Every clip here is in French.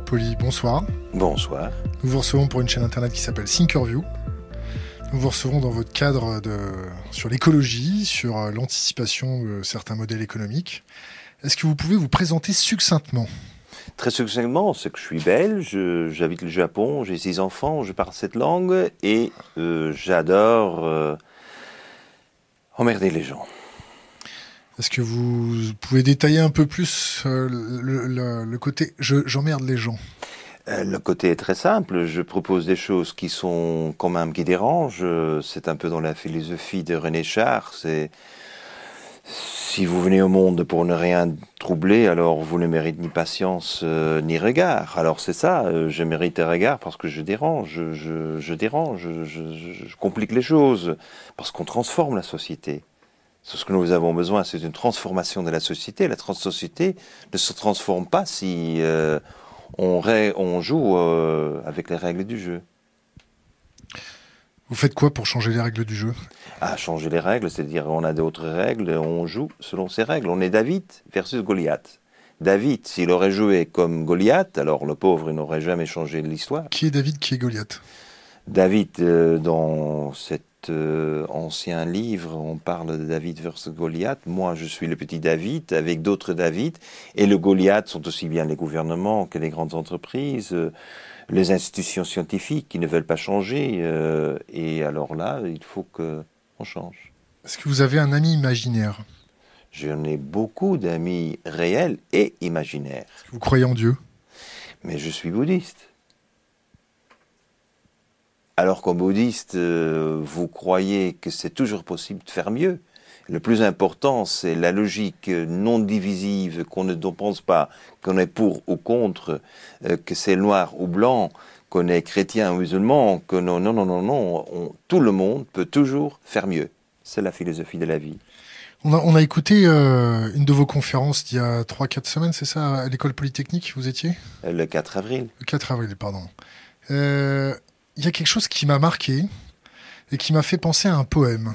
Poli, bonsoir. Bonsoir. Nous vous recevons pour une chaîne internet qui s'appelle Thinkerview. Nous vous recevons dans votre cadre de, sur l'écologie, sur euh, l'anticipation de certains modèles économiques. Est-ce que vous pouvez vous présenter succinctement? Très succinctement, c'est que je suis belge, j'habite le Japon, j'ai six enfants, je parle cette langue et euh, j'adore euh, emmerder les gens. Est-ce que vous pouvez détailler un peu plus euh, le, côté j'emmerde les gens? Euh, le côté est très simple. Je propose des choses qui sont quand même qui dérangent. C'est un peu dans la philosophie de René Char. C'est si vous venez au monde pour ne rien troubler, alors vous ne méritez ni patience euh, ni regard. Alors c'est ça, je mérite un regard parce que je dérange, je, dérange, je, complique les choses, parce qu'on transforme la société. Ce que nous avons besoin, c'est une transformation de la société. La société ne se transforme pas si euh, on, joue euh, avec les règles du jeu. Vous faites quoi pour changer les règles du jeu? Ah, changer les règles, c'est-à-dire on a d'autres règles, on joue selon ces règles. On est David versus Goliath. David, s'il aurait joué comme Goliath, alors le pauvre, il n'aurait jamais changé l'histoire. Qui est David, qui est Goliath? David, euh, dans cette euh, ancien livre, on parle de David versus Goliath. Moi, je suis le petit David avec d'autres David. Et le Goliath sont aussi bien les gouvernements que les grandes entreprises, euh, les institutions scientifiques qui ne veulent pas changer. Euh, et alors là, il faut qu'on change. Est-ce que vous avez un ami imaginaire? J'en ai beaucoup d'amis réels et imaginaires. Vous croyez en Dieu? Mais je suis bouddhiste. Alors qu'en bouddhiste, euh, vous croyez que c'est toujours possible de faire mieux. Le plus important, c'est la logique non divisive, qu'on ne pense pas qu'on est pour ou contre, euh, que c'est noir ou blanc, qu'on est chrétien ou musulman, que non, non, non, non, non, tout le monde peut toujours faire mieux. C'est la philosophie de la vie. On a, écouté euh, une de vos conférences d'il y a 3-4 semaines, c'est ça, à l'école polytechnique, vous étiez? Le 4 avril. Le 4 avril, pardon. Euh, il y a quelque chose qui m'a marqué et qui m'a fait penser à un poème.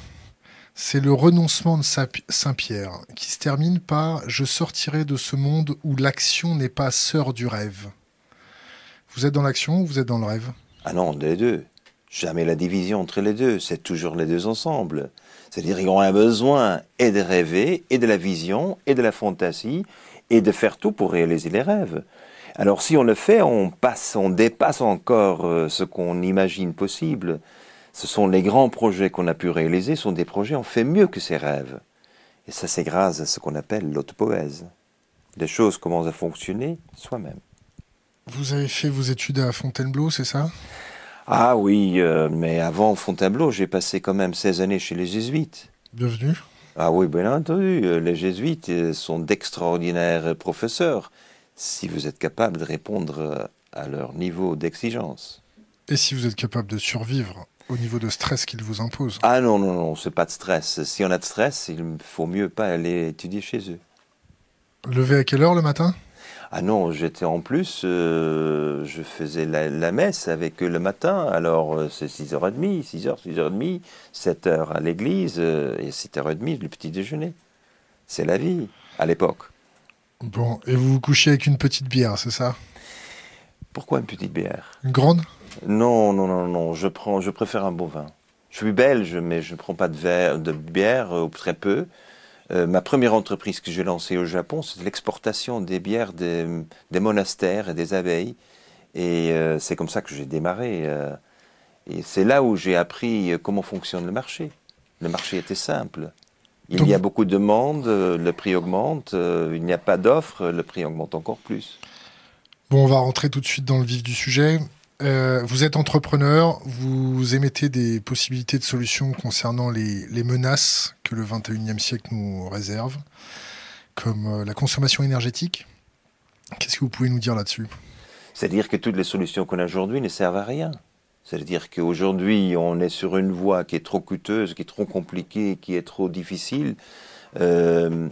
C'est le renoncement de Saint-Pierre, qui se termine par Je sortirai de ce monde où l'action n'est pas sœur du rêve. Vous êtes dans l'action ou vous êtes dans le rêve? Ah non, les deux. Jamais la division entre les deux, c'est toujours les deux ensemble. C'est-à-dire qu'on a besoin et de rêver, et de la vision, et de la fantaisie, et de faire tout pour réaliser les rêves. Alors si on le fait, on passe, on dépasse encore euh, ce qu'on imagine possible. Ce sont les grands projets qu'on a pu réaliser, sont des projets, on fait mieux que ses rêves. Et ça, c'est grâce à ce qu'on appelle l'autopoèse. Les choses commencent à fonctionner soi-même. Vous avez fait vos études à Fontainebleau, c'est ça? Ah oui, euh, mais avant Fontainebleau, j'ai passé quand même 16 années chez les jésuites. Bienvenue. Ah oui, bien entendu. Euh, les jésuites sont d'extraordinaires professeurs si vous êtes capable de répondre euh, à leur niveau d'exigence. Et si vous êtes capable de survivre au niveau de stress qu'ils vous imposent Ah non, non, non, c'est pas de stress. Si on a de stress, il faut mieux pas aller étudier chez eux. Lever à quelle heure le matin? Ah non, j'étais en plus, euh, je faisais la, messe avec eux le matin, alors euh, c'est 6h30, 6h, 6h30, 7h à l'église et 7h30 le petit déjeuner. C'est la vie à l'époque. Bon, et vous vous couchez avec une petite bière, c'est ça? Pourquoi une petite bière? Une grande? Non, non, non, non, je, prends, je préfère un bon vin. Je suis belge, mais je ne prends pas de, verre, de bière, ou très peu. Euh, ma première entreprise que j'ai lancée au Japon, c'est l'exportation des bières des, monastères et des abeilles. Et euh, c'est comme ça que j'ai démarré. Euh. et c'est là où j'ai appris comment fonctionne le marché. Le marché était simple. Il y a beaucoup de demandes, euh, le prix augmente. Euh, il n'y a pas d'offres, le prix augmente encore plus. Bon, on va rentrer tout de suite dans le vif du sujet. Euh, vous êtes entrepreneur, vous émettez des possibilités de solutions concernant les, menaces que le 21e siècle nous réserve, comme la consommation énergétique. Qu'est-ce que vous pouvez nous dire là-dessus? C'est-à-dire que toutes les solutions qu'on a aujourd'hui ne servent à rien. C'est-à-dire qu'aujourd'hui, on est sur une voie qui est trop coûteuse, qui est trop compliquée, qui est trop difficile. Euh,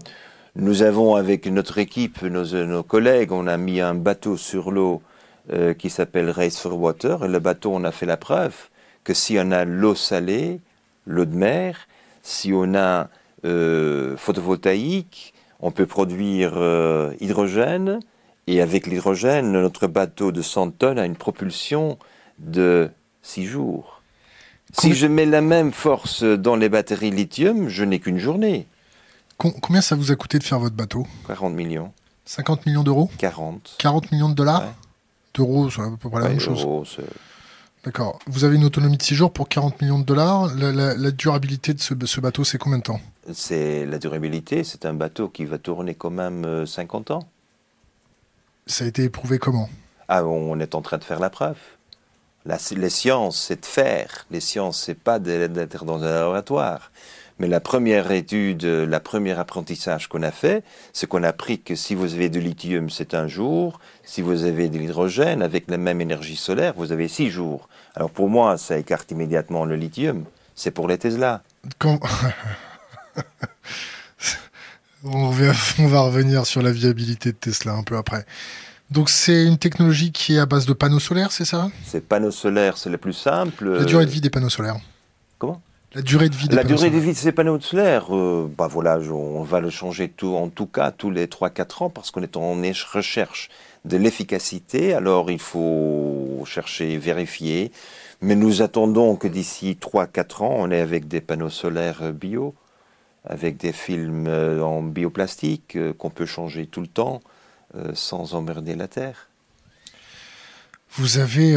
nous avons, avec notre équipe, nos, collègues, on a mis un bateau sur l'eau euh, qui s'appelle Race for Water. Et le bateau, on a fait la preuve que si on a l'eau salée, l'eau de mer, si on a euh, photovoltaïque, on peut produire hydrogène Et avec l'hydrogène, notre bateau de 100 tonnes a une propulsion de 6 jours. Si je mets la même force dans les batteries lithium, je n'ai qu'une journée. combien ça vous a coûté de faire votre bateau 40 millions. 50 millions d'euros 40. 40 millions de dollars D'euros, c'est à peu près la même chose. D'accord. Vous avez une autonomie de 6 jours pour 40 millions de dollars. La, durabilité de ce, ce bateau, c'est combien de temps C'est La durabilité, c'est un bateau qui va tourner quand même 50 euh, ans. Ça a été éprouvé comment Ah, on est en train de faire la preuve. Les sciences, c'est de faire. Les sciences, c'est pas d'être dans un laboratoire. Mais la première étude, la première apprentissage qu'on a fait, c'est qu'on a appris que si vous avez du lithium, c'est un jour. Si vous avez de l'hydrogène avec la même énergie solaire, vous avez six jours. Alors pour moi, ça écarte immédiatement le lithium. C'est pour les Tesla. on, va, revenir sur la viabilité de Tesla un peu après. Donc c'est une technologie qui est à base de panneaux solaires, c'est ça? C'est panneaux solaires, c'est le plus simple. La durée de vie des panneaux solaires. Comment? La durée de vie des La durée de vie de ces panneaux solaires, euh, bah voilà, on va le changer tout, en tout cas tous les 3-4 ans parce qu'on est en recherche de l'efficacité. Alors il faut chercher, vérifier. Mais nous attendons que d'ici 3-4 ans, on est avec des panneaux solaires bio, avec des films euh, en bioplastique euh, qu'on peut changer tout le temps sans emmerder la Terre. Vous avez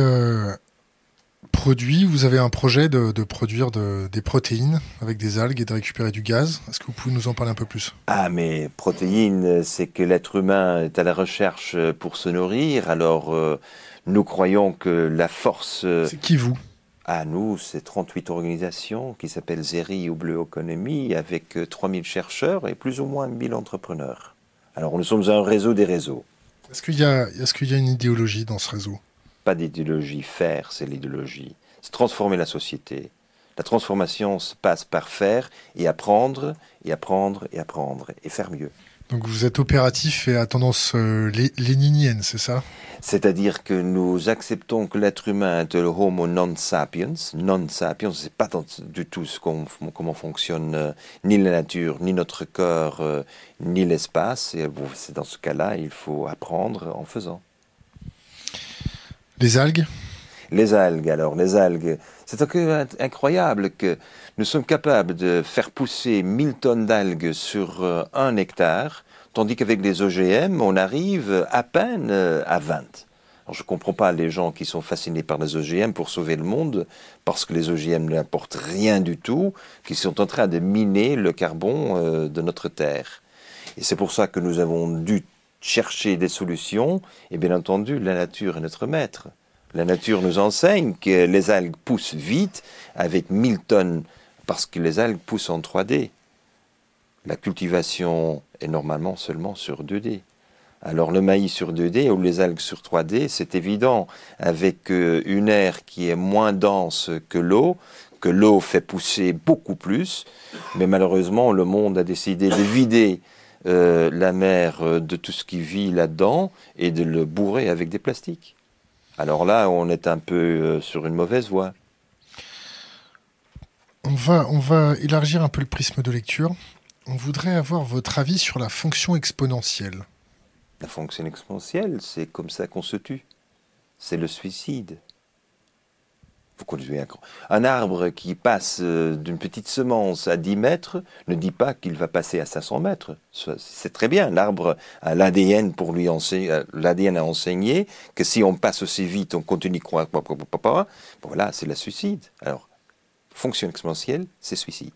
produit, vous avez un projet de, produire des protéines avec des algues et de récupérer du gaz. Est-ce que vous pouvez nous en parler un peu plus? Ah, mais protéines, c'est que l'être humain est à la recherche pour se nourrir. Alors, euh, nous croyons que la force. Euh, c'est qui vous? Ah, nous, c'est 38 organisations qui s'appellent Zeri ou Bleu Economy avec 3000 euh, chercheurs et plus ou moins 1000 entrepreneurs. Alors, nous sommes un réseau des réseaux. Est-ce qu'il y, est qu'il y a une idéologie dans ce réseau? Pas d'idéologie. Faire, c'est l'idéologie. C'est transformer la société. La transformation se passe par faire et apprendre, et apprendre, et apprendre, et faire mieux. Donc vous êtes opératif et à tendance euh, léninienne, c'est ça? C'est-à-dire que nous acceptons que l'être humain est le homo non sapiens. Non sapiens, c'est pas du tout ce comment fonctionne euh, ni la nature, ni notre corps, euh, ni l'espace. Et c'est dans ce cas-là, il faut apprendre en faisant. Les algues? Les algues, alors, les algues. C'est incroyable que nous sommes capables de faire pousser 1000 tonnes d'algues sur euh, un hectare, tandis qu'avec les OGM, on arrive à peine euh, à 20. Alors, je ne comprends pas les gens qui sont fascinés par les OGM pour sauver le monde, parce que les OGM n'apportent rien du tout, qui sont en train de miner le carbone euh, de notre Terre. Et c'est pour ça que nous avons dû chercher des solutions, et bien entendu, la nature est notre maître. La nature nous enseigne que les algues poussent vite avec 1000 tonnes, parce que les algues poussent en 3D. La cultivation est normalement seulement sur 2D. Alors le maïs sur 2D ou les algues sur 3D, c'est évident, avec euh, une air qui est moins dense que l'eau, que l'eau fait pousser beaucoup plus, mais malheureusement le monde a décidé de vider euh, la mer euh, de tout ce qui vit là-dedans et de le bourrer avec des plastiques. Alors là, on est un peu euh, sur une mauvaise voie. On va, on va élargir un peu le prisme de lecture. On voudrait avoir votre avis sur la fonction exponentielle. La fonction exponentielle, c'est comme ça qu'on se tue. C'est le suicide. Un arbre qui passe euh, d'une petite semence à 10 mètres ne dit pas qu'il va passer à 500 mètres. C'est très bien. L'arbre a l'ADN pour lui enseigner, euh, l'ADN a enseigné que si on passe aussi vite, on continue croire, voilà, c'est la suicide. Alors, fonction exponentielle, c'est suicide.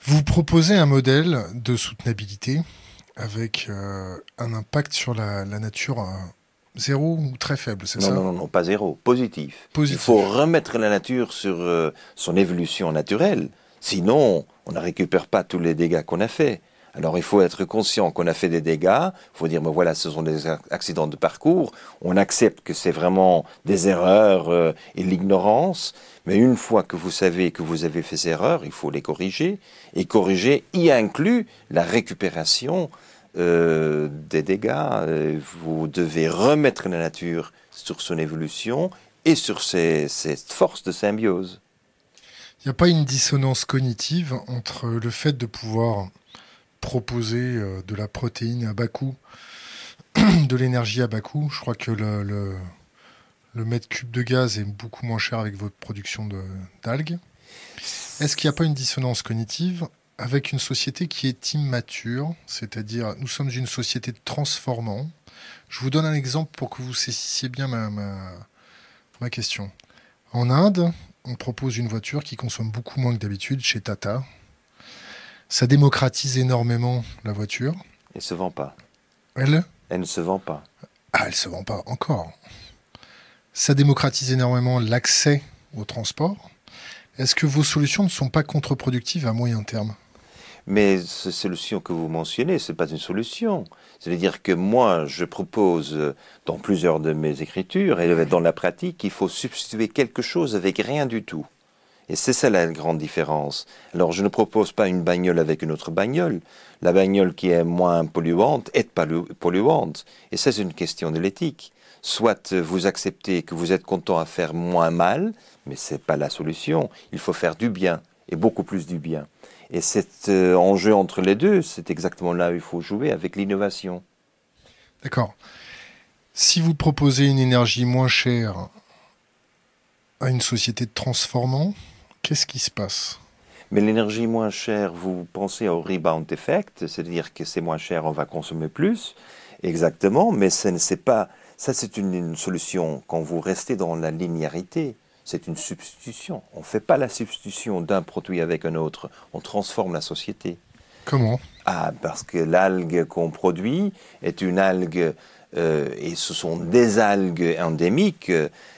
Vous proposez un modèle de soutenabilité avec euh, un impact sur la, nature Zéro ou très faible, c'est ça Non, non, non, pas zéro, positif. Il faut remettre la nature sur euh, son évolution naturelle. Sinon, on ne récupère pas tous les dégâts qu'on a faits. Alors il faut être conscient qu'on a fait des dégâts, il faut dire, mais voilà, ce sont des accidents de parcours, on accepte que c'est vraiment des erreurs euh, et l'ignorance, mais une fois que vous savez que vous avez fait ces erreurs, il faut les corriger, et corriger y inclut la récupération euh, des dégâts. Euh, vous devez remettre la nature sur son évolution et sur ses, forces de symbiose. Il n'y a pas une dissonance cognitive entre le fait de pouvoir proposer euh, de la protéine à bas coût de l'énergie à bas coût. Je crois que le, le, le, mètre cube de gaz est beaucoup moins cher avec votre production d'algues. Est-ce qu'il n'y a pas une dissonance cognitive avec une société qui est immature, c'est-à-dire nous sommes une société de transformants Je vous donne un exemple pour que vous saisissiez bien ma, ma, ma question. En Inde, on propose une voiture qui consomme beaucoup moins que d'habitude chez Tata. Ça démocratise énormément la voiture. Elle ne se vend pas. Elle Elle ne se vend pas. Ah, elle ne se vend pas encore. Ça démocratise énormément l'accès au transport. Est-ce que vos solutions ne sont pas contre-productives à moyen terme? Mais ces solutions que vous mentionnez, ce n'est pas une solution. C'est-à-dire que moi, je propose dans plusieurs de mes écritures et dans la pratique qu'il faut substituer quelque chose avec rien du tout. Et c'est ça la grande différence. Alors je ne propose pas une bagnole avec une autre bagnole. La bagnole qui est moins polluante est polluante. Et ça c'est une question de l'éthique. Soit vous acceptez que vous êtes content à faire moins mal, mais ce n'est pas la solution. Il faut faire du bien, et beaucoup plus du bien. Et cet euh, enjeu entre les deux, c'est exactement là où il faut jouer avec l'innovation. D'accord. Si vous proposez une énergie moins chère à une société de transformants, qu'est-ce qui se passe? Mais l'énergie moins chère, vous pensez au rebound effect, c'est-à-dire que c'est moins cher, on va consommer plus, exactement, mais ce n'est pas, ça c'est une, une, solution quand vous restez dans la linéarité, c'est une substitution. On ne fait pas la substitution d'un produit avec un autre, on transforme la société. Comment? Ah, parce que l'algue qu'on produit est une algue, euh, et ce sont des algues endémiques,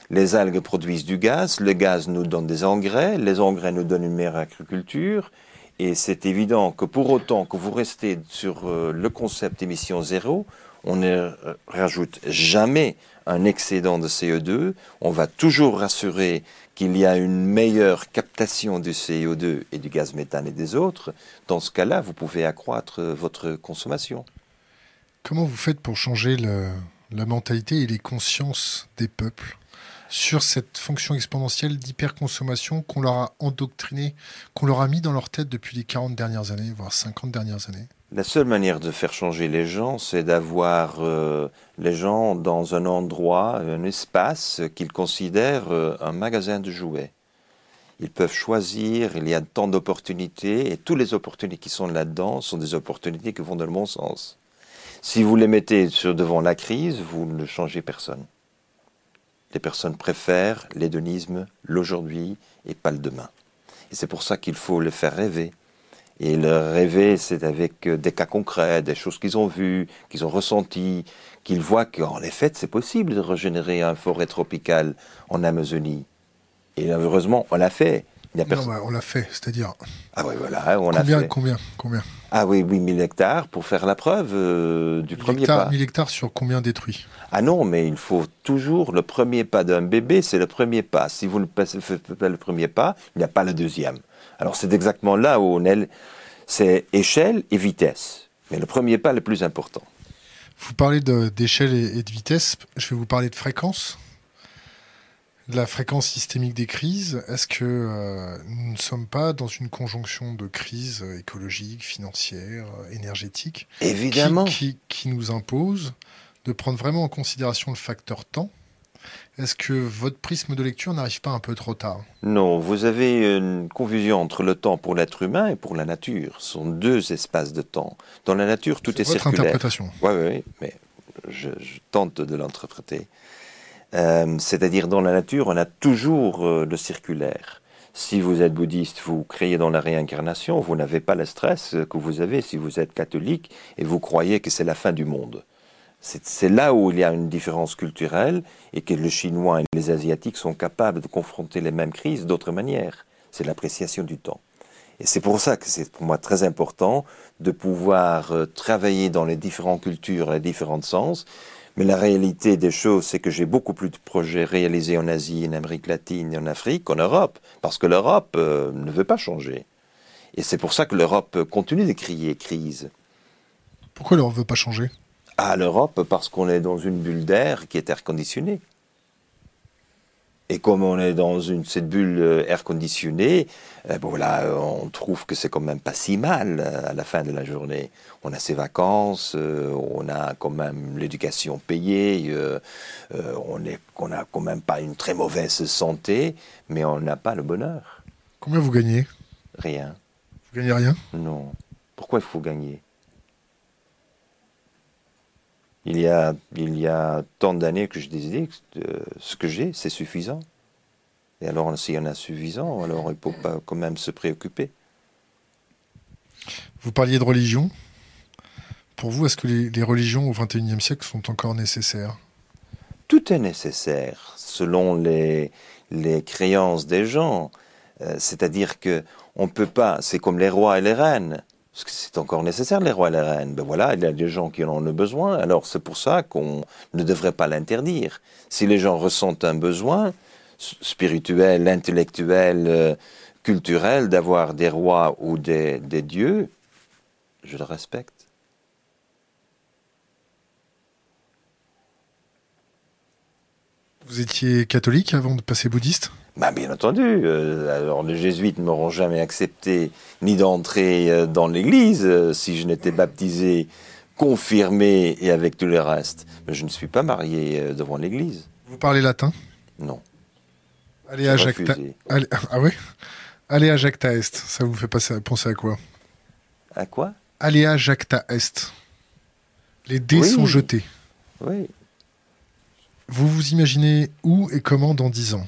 les algues produisent du gaz, le gaz nous donne des engrais, les engrais nous donnent une meilleure agriculture, et c'est évident que pour autant que vous restez sur euh, le concept émission zéro, on ne rajoute jamais un excédent de CO2, on va toujours rassurer qu'il y a une meilleure captation du CO2 et du gaz méthane et des autres. Dans ce cas-là, vous pouvez accroître votre consommation. Comment vous faites pour changer la mentalité et les consciences des peuples sur cette fonction exponentielle d'hyperconsommation qu'on leur a endoctriné, qu'on leur a mis dans leur tête depuis les 40 dernières années, voire 50 dernières années? La seule manière de faire changer les gens, c'est d'avoir euh, les gens dans un endroit, un espace qu'ils considèrent euh, un magasin de jouets. Ils peuvent choisir, il y a tant d'opportunités, et toutes les opportunités qui sont là-dedans sont des opportunités qui vont dans le bon sens. Si vous les mettez devant la crise, vous ne changez personne. Les personnes préfèrent l'hédonisme, l'aujourd'hui et pas le demain. Et c'est pour ça qu'il faut les faire rêver. Et le rêver, c'est avec des cas concrets, des choses qu'ils ont vues, qu'ils ont ressenties, qu'ils voient qu'en effet, c'est possible de régénérer un forêt tropicale en Amazonie. Et heureusement, on l'a fait. Non, bah, on l'a fait, c'est-à-dire. Ah oui, voilà, on combien, a fait. Combien Combien? Ah oui, 8000 hectares pour faire la preuve euh, du 1000 premier hectares, pas. 1000 hectares sur combien détruits? Ah non, mais il faut toujours le premier pas d'un bébé, c'est le premier pas. Si vous ne faites pas le premier pas, il n'y a pas le deuxième. Alors c'est exactement là où on est. C'est échelle et vitesse. Mais le premier pas le plus important. Vous parlez d'échelle et, et de vitesse. Je vais vous parler de fréquence la fréquence systémique des crises, est-ce que euh, nous ne sommes pas dans une conjonction de crises écologiques, financières, énergétiques Évidemment. Qui, qui, qui, nous impose de prendre vraiment en considération le facteur temps Est-ce que votre prisme de lecture n'arrive pas un peu trop tard? Non, vous avez une confusion entre le temps pour l'être humain et pour la nature. Ce sont deux espaces de temps. Dans la nature, tout est, votre circulaire. interprétation. Oui, oui, mais je, je tente de l'interpréter. Euh, C'est-à-dire dans la nature, on a toujours euh, le circulaire. Si vous êtes bouddhiste, vous créez dans la réincarnation, vous n'avez pas le stress que vous avez si vous êtes catholique et vous croyez que c'est la fin du monde. C'est là où il y a une différence culturelle et que le chinois et les asiatiques sont capables de confronter les mêmes crises d'autres manières. C'est l'appréciation du temps. Et c'est pour ça que c'est pour moi très important de pouvoir euh, travailler dans les différentes cultures, les différents sens, mais la réalité des choses, c'est que j'ai beaucoup plus de projets réalisés en Asie, en Amérique latine en Afrique qu'en Europe, parce que l'Europe euh, ne veut pas changer. Et c'est pour ça que l'Europe continue de crier crise. Pourquoi l'Europe ne veut pas changer? Ah, l'Europe, parce qu'on est dans une bulle d'air qui est air conditionné. Et comme on est dans une, cette bulle euh, air conditionnée, euh, bon, voilà, on trouve que c'est quand même pas si mal euh, à la fin de la journée. On a ses vacances, on a quand même l'éducation payée, on n'a on quand même pas une très mauvaise santé, mais on n'a pas le bonheur. Combien vous gagnez? Rien. Vous gagnez rien? Non. Pourquoi il faut gagner? Il y a, il y a tant d'années que je disais que ce que j'ai, c'est suffisant. Et alors, s'il y en a suffisant, alors il ne faut pas quand même se préoccuper. Vous parliez de religion. Pour vous, est-ce que les, religions au XXIe siècle sont encore nécessaires? Tout est nécessaire, selon les, les créances des gens. Euh, c'est-à-dire que on peut pas, c'est comme les rois et les reines c'est encore nécessaire, les rois et les reines. Ben voilà, il y a des gens qui en ont besoin, alors c'est pour ça qu'on ne devrait pas l'interdire. Si les gens ressentent un besoin spirituel, intellectuel, euh, culturel, d'avoir des rois ou des dieux, je le respecte. Vous étiez catholique avant de passer bouddhiste? Bah, bien entendu. Euh, alors les jésuites ne m'auront jamais accepté ni d'entrer euh, dans l'église euh, si je n'étais baptisé, confirmé et avec tout le reste. Mais je ne suis pas marié devant l'église. Vous parlez latin? Non. Allez à Jacta. Ah oui? Allez à Jacta Est. Ça vous fait penser à quoi? À quoi? Allez Jacta Est. Les dés sont jetés. Oui. Vous vous imaginez où et comment dans dix ans?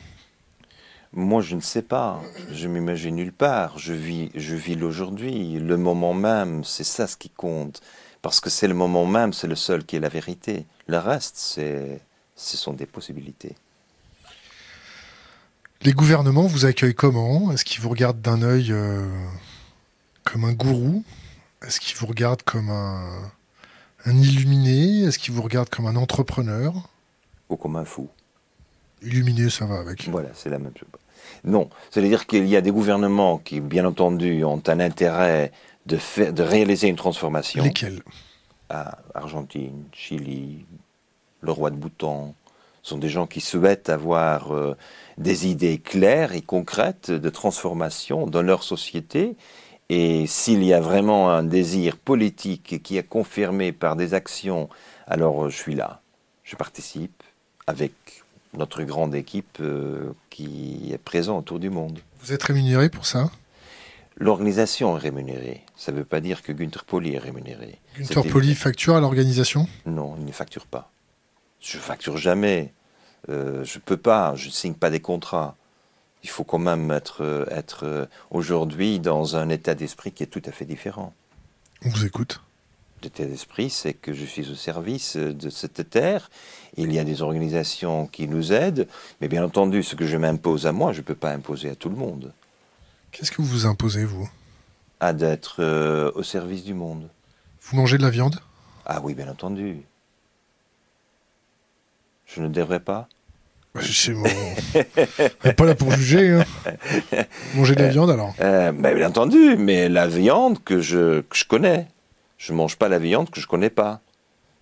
Moi, je ne sais pas. Je m'imagine nulle part. Je vis, je vis l'aujourd'hui. Le moment même, c'est ça ce qui compte. Parce que c'est le moment même, c'est le seul qui est la vérité. Le reste, c'est, ce sont des possibilités. Les gouvernements vous accueillent comment? Est-ce qu'ils vous regardent d'un œil euh, comme un gourou? Est-ce qu'ils vous regardent comme un, un illuminé? Est-ce qu'ils vous regardent comme un entrepreneur? Ou comme un fou Illuminé, ça va avec. Voilà, c'est la même chose. Non, c'est-à-dire qu'il y a des gouvernements qui, bien entendu, ont un intérêt de, faire, de réaliser une transformation. Lesquels? Argentine, Chili, le roi de Bhoutan, sont des gens qui souhaitent avoir euh, des idées claires et concrètes de transformation dans leur société. Et s'il y a vraiment un désir politique qui est confirmé par des actions, alors euh, je suis là. Je participe avec notre grande équipe euh, qui est présente autour du monde. Vous êtes rémunéré pour ça? L'organisation est rémunérée. Ça ne veut pas dire que Günther Poli est rémunéré. Günther Poli facture à l'organisation? Non, il ne facture pas. Je facture jamais. Euh, je ne peux pas. Je ne signe pas des contrats. Il faut quand même être, être euh, aujourd'hui dans un état d'esprit qui est tout à fait différent. On vous écoute d'état d'esprit, c'est que je suis au service de cette terre. Il y a des organisations qui nous aident, mais bien entendu, ce que je m'impose à moi, je ne peux pas imposer à tout le monde. Qu'est-ce que vous vous imposez, vous? À d'être euh, au service du monde. Vous mangez de la viande? Ah oui, bien entendu. Je ne devrais pas c'est bon. pas là pour juger. Hein. Manger de la viande alors euh, ben, Bien entendu, mais la viande que je, que je connais je ne mange pas la viande que je ne connais pas.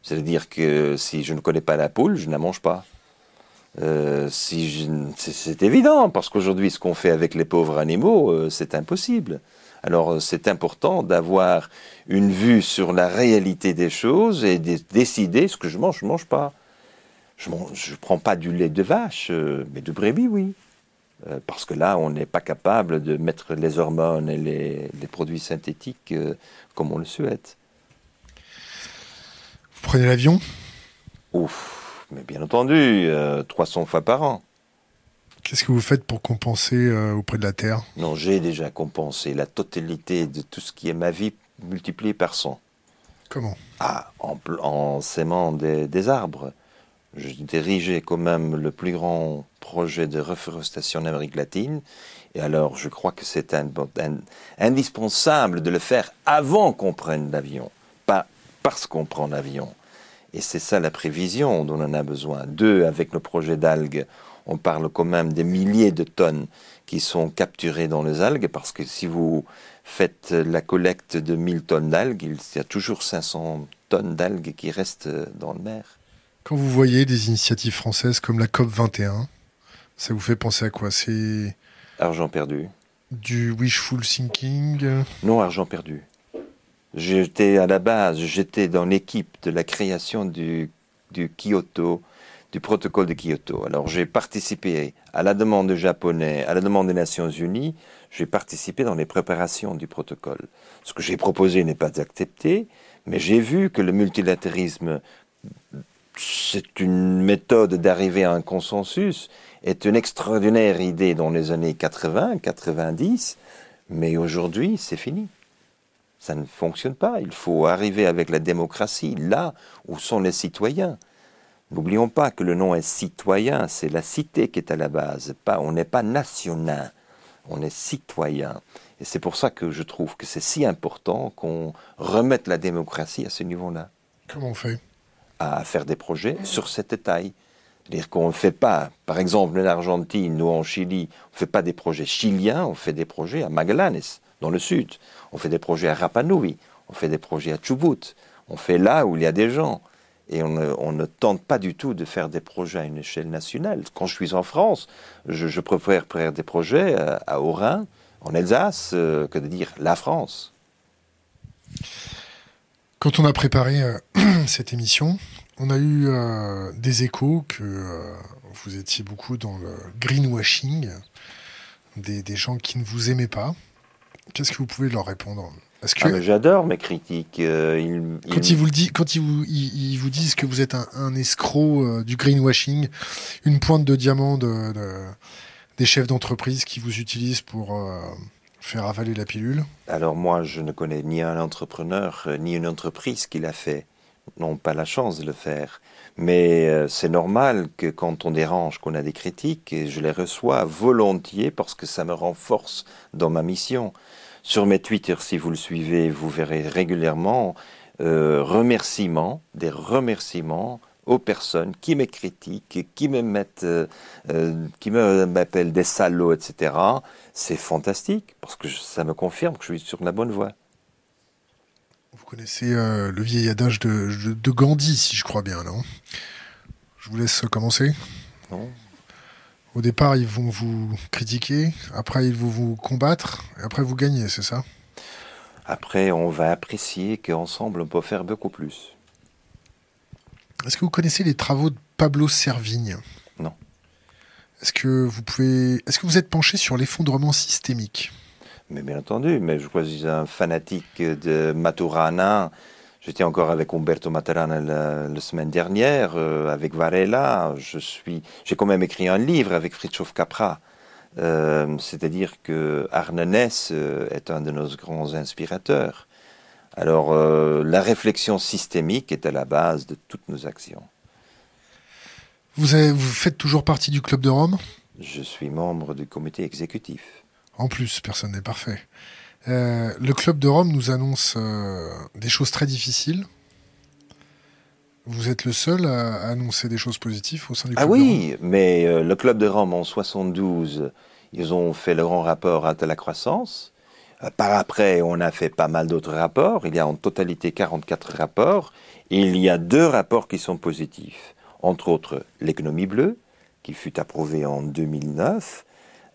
C'est-à-dire que si je ne connais pas la poule, je ne la mange pas. Euh, c'est évident, parce qu'aujourd'hui, ce qu'on fait avec les pauvres animaux, euh, c'est impossible. Alors, euh, c'est important d'avoir une vue sur la réalité des choses et de décider ce que je mange, je ne mange pas. Je ne prends pas du lait de vache, mais de brebis, oui. parce que là, on n'est pas capable de mettre les hormones et les produits synthétiques comme on le souhaite. Vous prenez l'avion Ouf, mais bien entendu, 300 euh, fois par an. Qu'est-ce que vous faites pour compenser euh, auprès de la Terre? Non, j'ai déjà compensé la totalité de tout ce qui est ma vie multipliée par 100. Comment? Ah, en, en s'aimant des, arbres. Je dirigeais quand même le plus grand projet de reforestation en Amérique latine. Et alors, je crois que c'est indispensable de le faire avant qu'on prenne l'avion, parce qu'on prend l'avion. Et c'est ça la prévision dont on a besoin. Deux, avec le projet d'algues, on parle quand même des milliers de tonnes qui sont capturées dans les algues, parce que si vous faites la collecte de 1000 tonnes d'algues, il y a toujours 500 tonnes d'algues qui restent dans la mer. Quand vous voyez des initiatives françaises comme la COP 21, Ça vous fait penser à quoi? C'est Argent perdu. du wishful thinking? Non, argent perdu. J'étais à la base, j'étais dans l'équipe de la création du, Kyoto, du protocole de Kyoto. Alors j'ai participé à la demande des Japonais, à la demande des Nations Unies, j'ai participé dans les préparations du protocole. Ce que j'ai proposé n'est pas accepté, mais j'ai vu que le multilatéralisme, c'est une méthode d'arriver à un consensus, est une extraordinaire idée dans les années 80, 90, mais aujourd'hui c'est fini. Ça ne fonctionne pas. Il faut arriver avec la démocratie là où sont les citoyens. N'oublions pas que le nom est citoyen, c'est la cité qui est à la base. Pas, on n'est pas national, on est citoyen. Et c'est pour ça que je trouve que c'est si important qu'on remette la démocratie à ce niveau-là, Comment on fait? À faire des projets sur cette taille. C'est-à-dire qu'on ne fait pas, par exemple en Argentine ou en Chili, on ne fait pas des projets chiliens, on fait des projets à Magallanes, dans le sud. On fait des projets à Rapa Nui, on fait des projets à Chubut. On fait là où il y a des gens. Et on ne, tente pas du tout de faire des projets à une échelle nationale. Quand je suis en France, je, préfère faire des projets à, à Orin, en Alsace, euh, que de dire la France. Quand on a préparé euh, cette émission, on a eu euh, des échos que euh, vous étiez beaucoup dans le greenwashing, des gens qui ne vous aimaient pas. Qu'est-ce que vous pouvez leur répondre? Que Ah, J'adore mes critiques. euh, quand ils- vous le disent, quand ils vous, ils, ils vous disent que vous êtes un, un escroc euh, du greenwashing, une pointe de diamant de, de- des chefs d'entreprise qui vous utilisent pour euh, faire avaler la pilule, Alors moi, je ne connais ni un entrepreneur, euh, ni une entreprise qui l'a fait. N'ont pas la chance de le faire. Mais euh, c'est normal que quand on dérange, qu'on a des critiques, et je les reçois volontiers parce que ça me renforce dans ma mission. Sur mes Twitter, si vous le suivez, vous verrez régulièrement euh, remerciements, des remerciements aux personnes qui me critiquent, qui me mettent, euh, euh, qui m'appellent des salauds, etc. C'est fantastique parce que ça me confirme que je suis sur la bonne voie. Vous connaissez euh, le vieil adage de, de- de Gandhi, si je crois bien, non? Je vous laisse commencer. Non Au départ, ils vont vous critiquer, après ils vont vous combattre, et après vous gagnez, c'est ça? Après, on va apprécier qu'ensemble, on peut faire beaucoup plus. Est-ce que vous connaissez les travaux de Pablo Servigne? Non. Est-ce que vous pouvez, est-ce que vous êtes penché sur l'effondrement systémique? Mais bien entendu, mais je suis un fanatique de Maturana. J'étais encore avec Umberto Maturana la, la semaine dernière, euh, avec Varela. Je suis, j'ai quand même écrit un livre avec Fritjof Capra. Euh, c'est-à-dire que Arne Ness euh, est un de nos grands inspirateurs. Alors, euh, la réflexion systémique est à la base de toutes nos actions. vous, avez- vous faites toujours partie du Club de Rome? Je suis membre du comité exécutif. En plus, personne n'est parfait. Euh, le Club de Rome nous annonce euh, des choses très difficiles. Vous êtes le seul à, annoncer des choses positives au sein du Ah Club de Rome oui, mais euh, le Club de Rome en 72, ils ont fait le grand rapport à la croissance. Par après, on a fait pas mal d'autres rapports. Il y a en totalité 44 rapports. Et il y a deux rapports qui sont positifs. Entre autres, l'économie bleue, qui fut approuvée en 2009.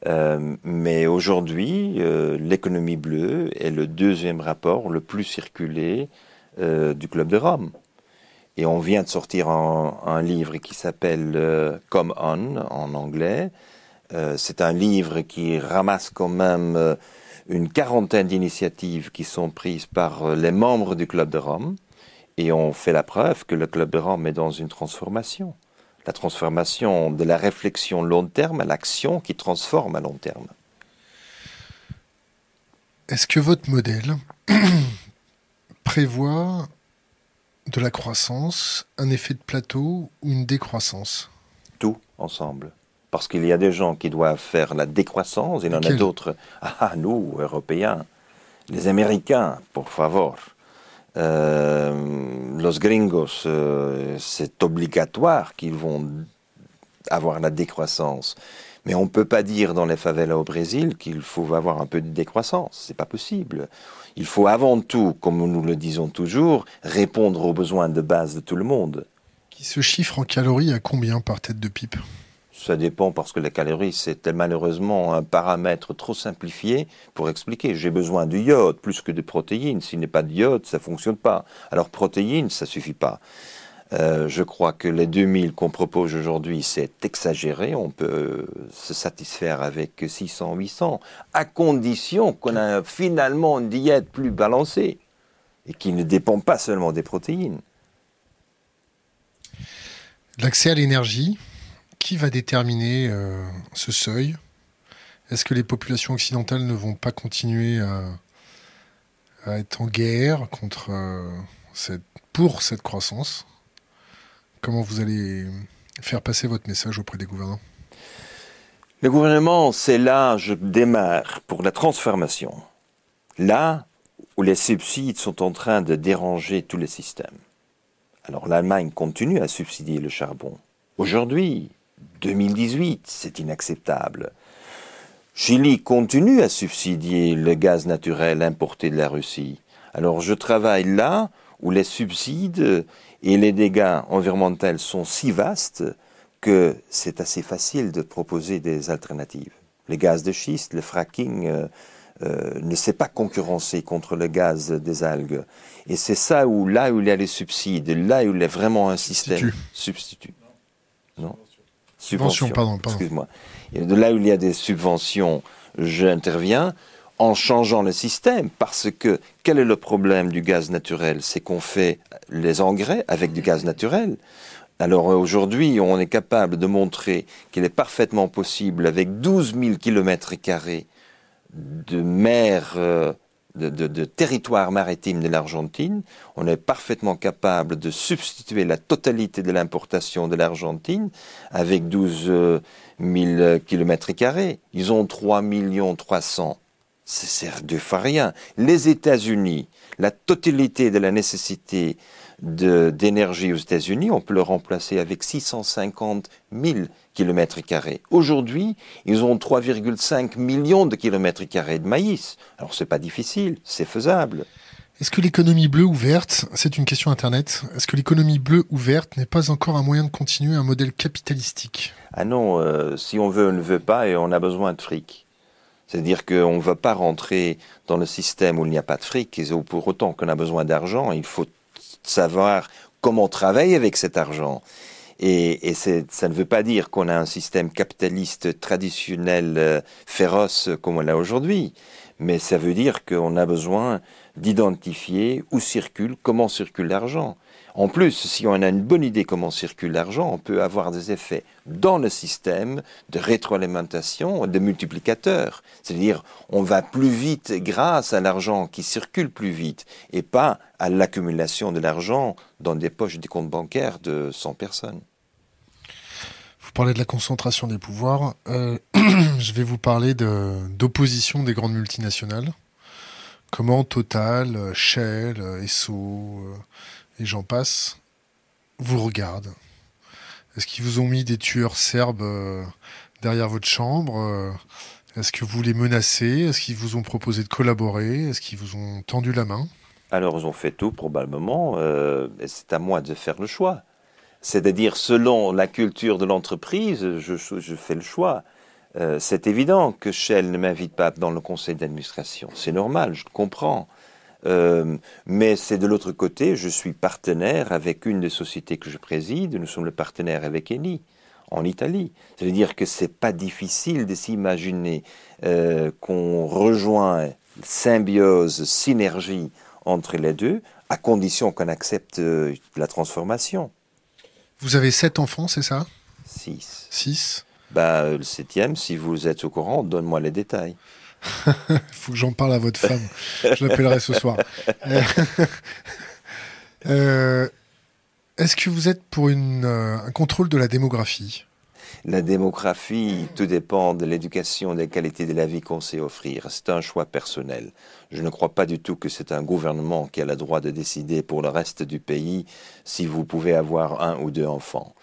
Euh, mais aujourd'hui, euh, l'économie bleue est le deuxième rapport le plus circulé euh, du Club de Rome. Et on vient de sortir un, livre qui s'appelle Come On en anglais. C'est un livre qui ramasse quand même une quarantaine d'initiatives qui sont prises par les membres du Club de Rome. Et on fait la preuve que le Club de Rome est dans une transformation. La transformation de la réflexion long terme à l'action qui transforme à long terme. Est-ce que votre modèle prévoit de la croissance, un effet de plateau ou une décroissance? Tout ensemble. Parce qu'il y a des gens qui doivent faire la décroissance, il y en a d'autres. Ah, nous, Européens, les Américains, por favor. Euh, los gringos, euh, c'est obligatoire qu'ils vont avoir la décroissance. Mais on ne peut pas dire dans les favelas au Brésil qu'il faut avoir un peu de décroissance. C'est pas possible. Il faut avant tout, comme nous le disons toujours, répondre aux besoins de base de tout le monde. Qui se chiffre en calories à combien par tête de pipe? Ça dépend parce que la calorie, c'est malheureusement un paramètre trop simplifié pour expliquer. J'ai besoin du iode plus que de protéines. S'il n'est pas de iode, ça fonctionne pas. Alors protéines, ça suffit pas. Euh, je crois que les 2000 qu'on propose aujourd'hui, c'est exagéré. On peut se satisfaire avec 600, 800, à condition qu'on a finalement une diète plus balancée et qui ne dépend pas seulement des protéines. L'accès à l'énergie, qui va déterminer euh, ce seuil? Est-ce que les populations occidentales ne vont pas continuer à, être en guerre contre, euh, pour cette croissance? Comment vous allez faire passer votre message auprès des gouvernants? Le gouvernement, c'est là, je démarre pour la transformation. Là où les subsides sont en train de déranger tous les systèmes. Alors l'Allemagne continue à subsidier le charbon. Aujourd'hui, 2018, c'est inacceptable. Chili continue à subsidier le gaz naturel importé de la Russie. Alors je travaille là où les subsides et les dégâts environnementaux sont si vastes que c'est assez facile de proposer des alternatives. Les gaz de schiste, le fracking euh, euh, ne sait pas concurrencer contre le gaz des algues. Et c'est ça où, là où il y a les subsides, là où il y a vraiment un système substitut. Non Subvention, pardon. Excuse-moi. De là où il y a des subventions, j'interviens en changeant le système. Parce que quel est le problème du gaz naturel? C'est qu'on fait les engrais avec du gaz naturel. Alors aujourd'hui, on est capable de montrer qu'il est parfaitement possible, avec 12 000 km de mer euh, de, territoire maritime de l'Argentine, on est parfaitement capable de substituer la totalité de l'importation de l'Argentine avec 12 000 km Ils ont 3 millions 300. C'est de rien. Les États-Unis, la totalité de la nécessité d'énergie aux États-Unis, on peut le remplacer avec 650 000 km Aujourd'hui, ils ont 3,5 millions de kilomètres carrés de maïs. Alors c'est pas difficile, c'est faisable. Est-ce que l'économie bleue ou verte, c'est une question Internet, est-ce que l'économie bleue ou verte n'est pas encore un moyen de continuer un modèle capitalistique? Ah non, euh, si on veut, on ne veut pas et on a besoin de fric. C'est-à-dire qu'on ne va pas rentrer dans le système où il n'y a pas de fric, et pour autant qu'on a besoin d'argent, il faut savoir comment travailler avec cet argent. Et, ça ne veut pas dire qu'on a un système capitaliste traditionnel euh, féroce comme on l'a aujourd'hui, mais ça veut dire qu'on a besoin d'identifier où circule, comment circule l'argent. En plus, si on a une bonne idée comment circule l'argent, on peut avoir des effets dans le système de rétroalimentation, de multiplicateur. C'est-à-dire, on va plus vite grâce à l'argent qui circule plus vite et pas à l'accumulation de l'argent dans des poches des comptes bancaires de 100 personnes. Vous parlez de la concentration des pouvoirs. Euh, je vais vous parler d'opposition des grandes multinationales. Comment Total, Shell, Esso, et j'en passe, vous regardent Est-ce qu'ils vous ont mis des tueurs serbes euh, derrière votre chambre euh, Est-ce que vous les menacez Est-ce qu'ils vous ont proposé de collaborer Est-ce qu'ils vous ont tendu la main? Alors, ils ont fait tout, probablement. Euh, c'est à moi de faire le choix. C'est-à-dire, selon la culture de l'entreprise, je, je, fais le choix. c'est évident que Shell ne m'invite pas dans le conseil d'administration. C'est normal, je comprends. Euh, mais c'est de l'autre côté, je suis partenaire avec une des sociétés que je préside, nous sommes le partenaire avec Eni en Italie. Ça veut dire que c'est pas difficile de s'imaginer euh, qu'on rejoint symbiose, synergie entre les deux, à condition qu'on accepte euh, la transformation. Vous avez sept enfants, c'est ça? Six. Six bah, Le septième, si vous êtes au courant, donne-moi les détails. Il faut que j'en parle à votre femme. Je l'appellerai ce soir. Euh, est-ce que vous êtes pour euh, un contrôle de la démographie? La démographie, tout dépend de l'éducation, des qualités de la vie qu'on sait offrir. C'est un choix personnel. Je ne crois pas du tout que c'est un gouvernement qui a le droit de décider pour le reste du pays si vous pouvez avoir un ou deux enfants.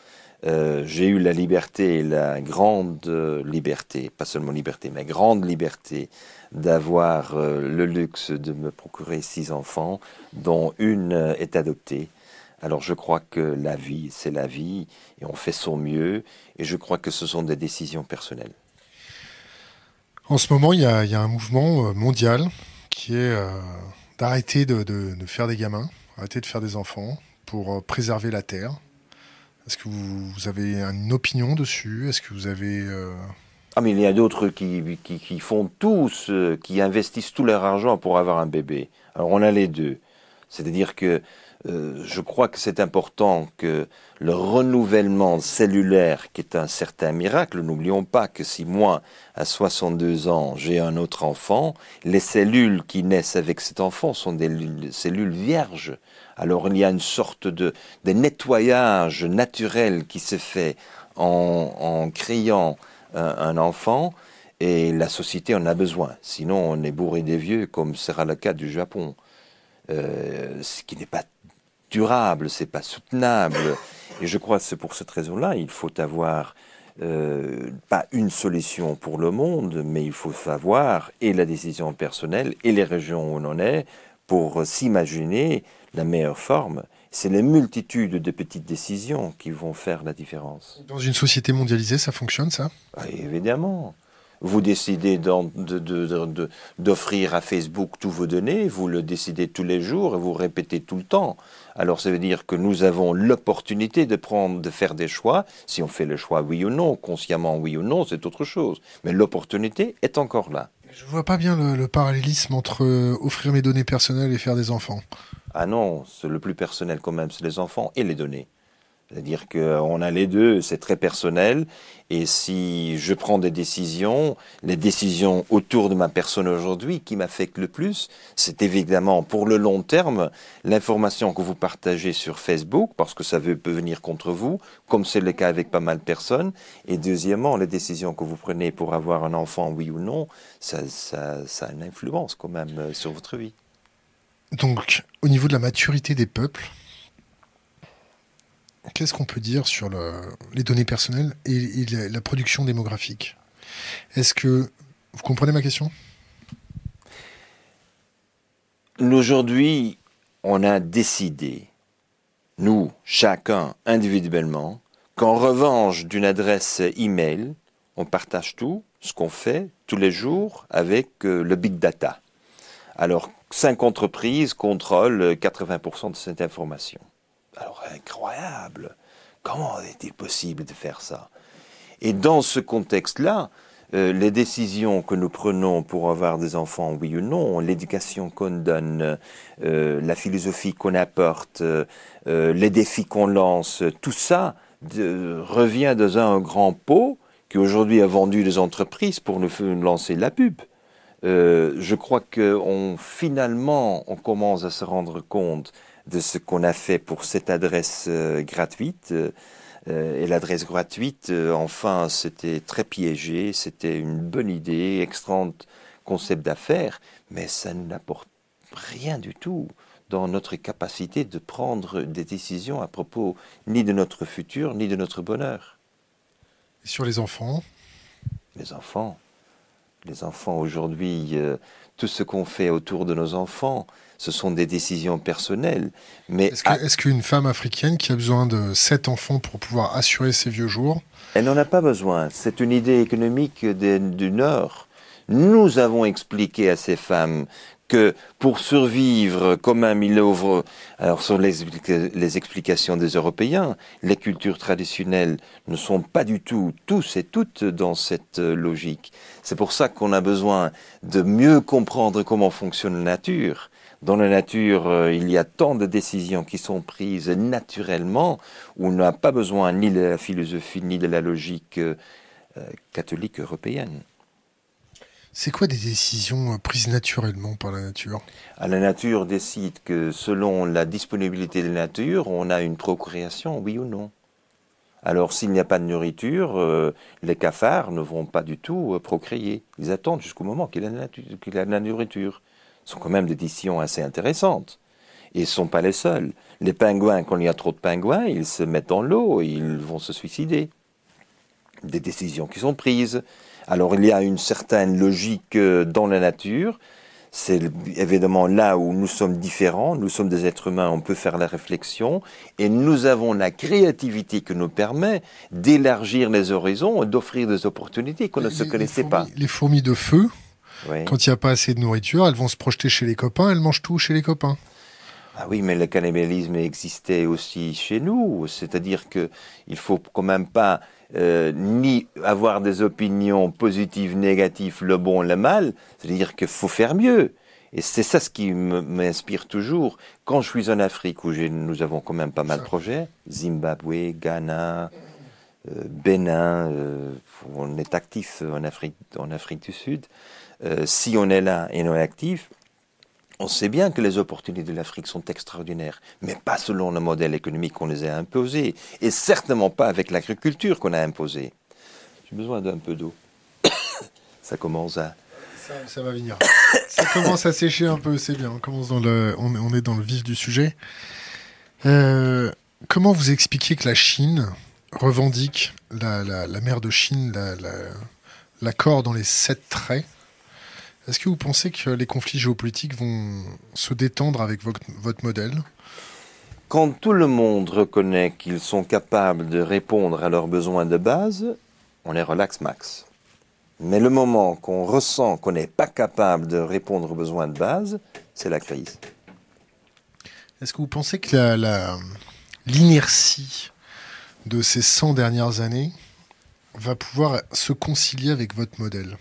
Euh, j'ai eu la liberté, la grande liberté, pas seulement liberté, mais grande liberté d'avoir euh, le luxe de me procurer six enfants, dont une est adoptée. Alors je crois que la vie, c'est la vie, et on fait son mieux, et je crois que ce sont des décisions personnelles. En ce moment, il y a, un mouvement euh, mondial qui est euh, d'arrêter de, faire des gamins, arrêter de faire des enfants pour euh, préserver la Terre. Est-ce que vous, avez une opinion dessus? Est-ce que vous avez... Ah mais il y a d'autres qui, qui, font tous, qui investissent tout leur argent pour avoir un bébé. Alors on a les deux. C'est-à-dire que euh, je crois que c'est important que le renouvellement cellulaire, qui est un certain miracle, n'oublions pas que si moi, à 62 ans, j'ai un autre enfant, les cellules qui naissent avec cet enfant sont des cellules vierges. Alors il y a une sorte de, nettoyage naturel qui se fait en, créant un, enfant, et la société en a besoin. Sinon, on est bourré des vieux, comme sera le cas du Japon. Euh, ce qui n'est pas durable, c'est pas soutenable. Et je crois que c'est pour cette raison-là, il faut avoir euh, pas une solution pour le monde, mais il faut savoir et la décision personnelle et les régions où on en est pour s'imaginer la meilleure forme. C'est les multitudes de petites décisions qui vont faire la différence. Dans une société mondialisée, ça fonctionne, ça? Ah, Évidemment. Vous décidez d'offrir à Facebook tous vos données, vous le décidez tous les jours et vous répétez tout le temps. Alors ça veut dire que nous avons l'opportunité de prendre, de faire des choix. Si on fait le choix oui ou non, consciemment oui ou non, c'est autre chose. Mais l'opportunité est encore là. Je vois pas bien le, parallélisme entre euh, offrir mes données personnelles et faire des enfants. Ah non, c'est le plus personnel quand même, c'est les enfants et les données. C'est-à-dire qu'on a les deux, c'est très personnel. Et si je prends des décisions, les décisions autour de ma personne aujourd'hui qui m'affectent le plus, c'est évidemment pour le long terme l'information que vous partagez sur Facebook, parce que ça peut venir contre vous, comme c'est le cas avec pas mal de personnes. Et deuxièmement, les décisions que vous prenez pour avoir un enfant, oui ou non, ça, a une influence quand même euh, sur votre vie. Donc, au niveau de la maturité des peuples, qu'est-ce qu'on peut dire sur les données personnelles et, la, production démographique? Est-ce que vous comprenez ma question? Aujourd'hui, on a décidé, nous, chacun individuellement, qu'en revanche d'une adresse email, on partage tout, ce qu'on fait tous les jours avec euh, le big data. Alors, cinq entreprises contrôlent 80% de cette information. Alors incroyable Comment est-il possible de faire ça? Et dans ce contexte-là, euh, les décisions que nous prenons pour avoir des enfants, oui ou non, l'éducation qu'on donne, euh, la philosophie qu'on apporte, euh, les défis qu'on lance, tout ça revient dans un grand pot qui aujourd'hui a vendu des entreprises pour nous lancer la pub. je crois que finalement, on commence à se rendre compte de ce qu'on a fait pour cette adresse euh, gratuite. Euh, et l'adresse gratuite, euh, enfin, c'était très piégé, c'était une bonne idée, extrême concept d'affaires, mais ça n'apporte rien du tout dans notre capacité de prendre des décisions à propos ni de notre futur, ni de notre bonheur. Et sur les enfants? Les enfants. Les enfants aujourd'hui, tout ce qu'on fait autour de nos enfants, ce sont des décisions personnelles. Mais est-ce qu'une femme africaine qui a besoin de sept enfants pour pouvoir assurer ses vieux jours Elle n'en a pas besoin. C'est une idée économique du Nord. Nous avons expliqué à ces femmes que pour survivre, comme un ouvre, alors sur les, les, explications des Européens, les cultures traditionnelles ne sont pas du tout tous et toutes dans cette logique. C'est pour ça qu'on a besoin de mieux comprendre comment fonctionne la nature dans la nature, euh, il y a tant de décisions qui sont prises naturellement, où on n'a pas besoin ni de la philosophie ni de la logique euh, euh, catholique européenne. C'est quoi des décisions prises naturellement par la nature? Ah, La nature décide que selon la disponibilité de la nature, on a une procréation, oui ou non. Alors s'il n'y a pas de nourriture, les cafards ne vont pas du tout procréer. Ils attendent jusqu'au moment qu'il y a de la nourriture sont quand même des décisions assez intéressantes. Et ils ne sont pas les seuls. Les pingouins, quand il y a trop de pingouins, ils se mettent dans l'eau et ils vont se suicider. Des décisions qui sont prises. Alors il y a une certaine logique euh, dans la nature. C'est évidemment là où nous sommes différents, nous sommes des êtres humains, on peut faire la réflexion, et nous avons la créativité qui nous permet d'élargir les horizons et d'offrir des opportunités qu'on ne se connaissait pas. Les fourmis de feu, quand il n'y a pas assez de nourriture, elles vont se projeter chez les copains, elles mangent tout chez les copains. Ah oui, mais le cannibalisme existait aussi chez nous, c'est-à-dire que il faut quand même pas euh, ni avoir des opinions positives, négatives, le bon, le mal. C'est-à-dire qu'il faut faire mieux. Et c'est ça ce qui m'inspire toujours. Quand je suis en Afrique, où nous avons quand même pas mal de projets, Zimbabwe, Ghana, euh, Bénin, euh, on est actif en Afrique, en Afrique du Sud. si on est là et on est actif, on sait bien que les opportunités de l'Afrique sont extraordinaires, mais pas selon le modèle économique qu'on les a imposés, et certainement pas avec l'agriculture qu'on a imposée. J'ai besoin d'un peu d'eau. ça commence à... Ça, va venir. ça commence à sécher un peu, c'est bien. On, commence dans le, est dans le vif du sujet. Euh, comment vous expliquez que la Chine revendique la, mer de Chine, l'accord dans les sept traits est-ce que vous pensez que les conflits géopolitiques vont se détendre avec votre, modèle? Quand tout le monde reconnaît qu'ils sont capables de répondre à leurs besoins de base, on est relax max. Mais le moment qu'on ressent qu'on n'est pas capable de répondre aux besoins de base, c'est la crise. Est-ce que vous pensez que l'inertie de ces 100 dernières années va pouvoir se concilier avec votre modèle?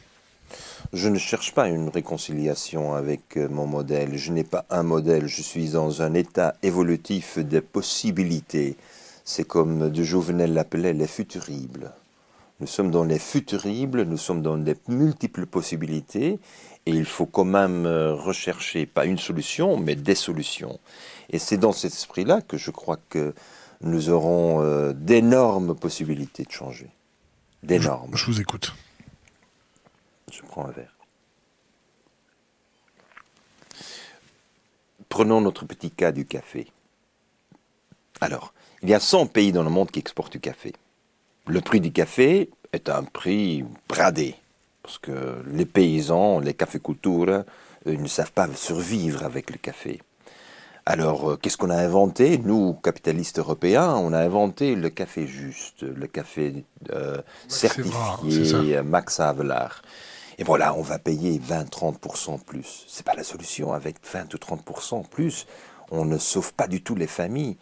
Je ne cherche pas une réconciliation avec euh, mon modèle. Je n'ai pas un modèle. Je suis dans un état évolutif des possibilités. C'est comme de Jouvenel l'appelait les futuribles. Nous sommes dans les futuribles, nous sommes dans des multiples possibilités, et il faut quand même euh, rechercher, pas une solution, mais des solutions. Et c'est dans cet esprit-là que je crois que nous aurons euh, d'énormes possibilités de changer. D'énormes. je vous écoute. Je prends un verre. Prenons notre petit cas du café. Alors, il y a 100 pays dans le monde qui exportent du café. Le prix du café est un prix bradé, parce que les paysans, les caféculteurs, ils ne savent pas survivre avec le café. Alors, euh, qu'est-ce qu'on a inventé Nous, capitalistes européens, on a inventé le café juste, le café euh, certifié Max Havelaar. Et voilà, on va payer 20-30% plus. C'est pas la solution. Avec 20 ou 30% plus, on ne sauve pas du tout les familles.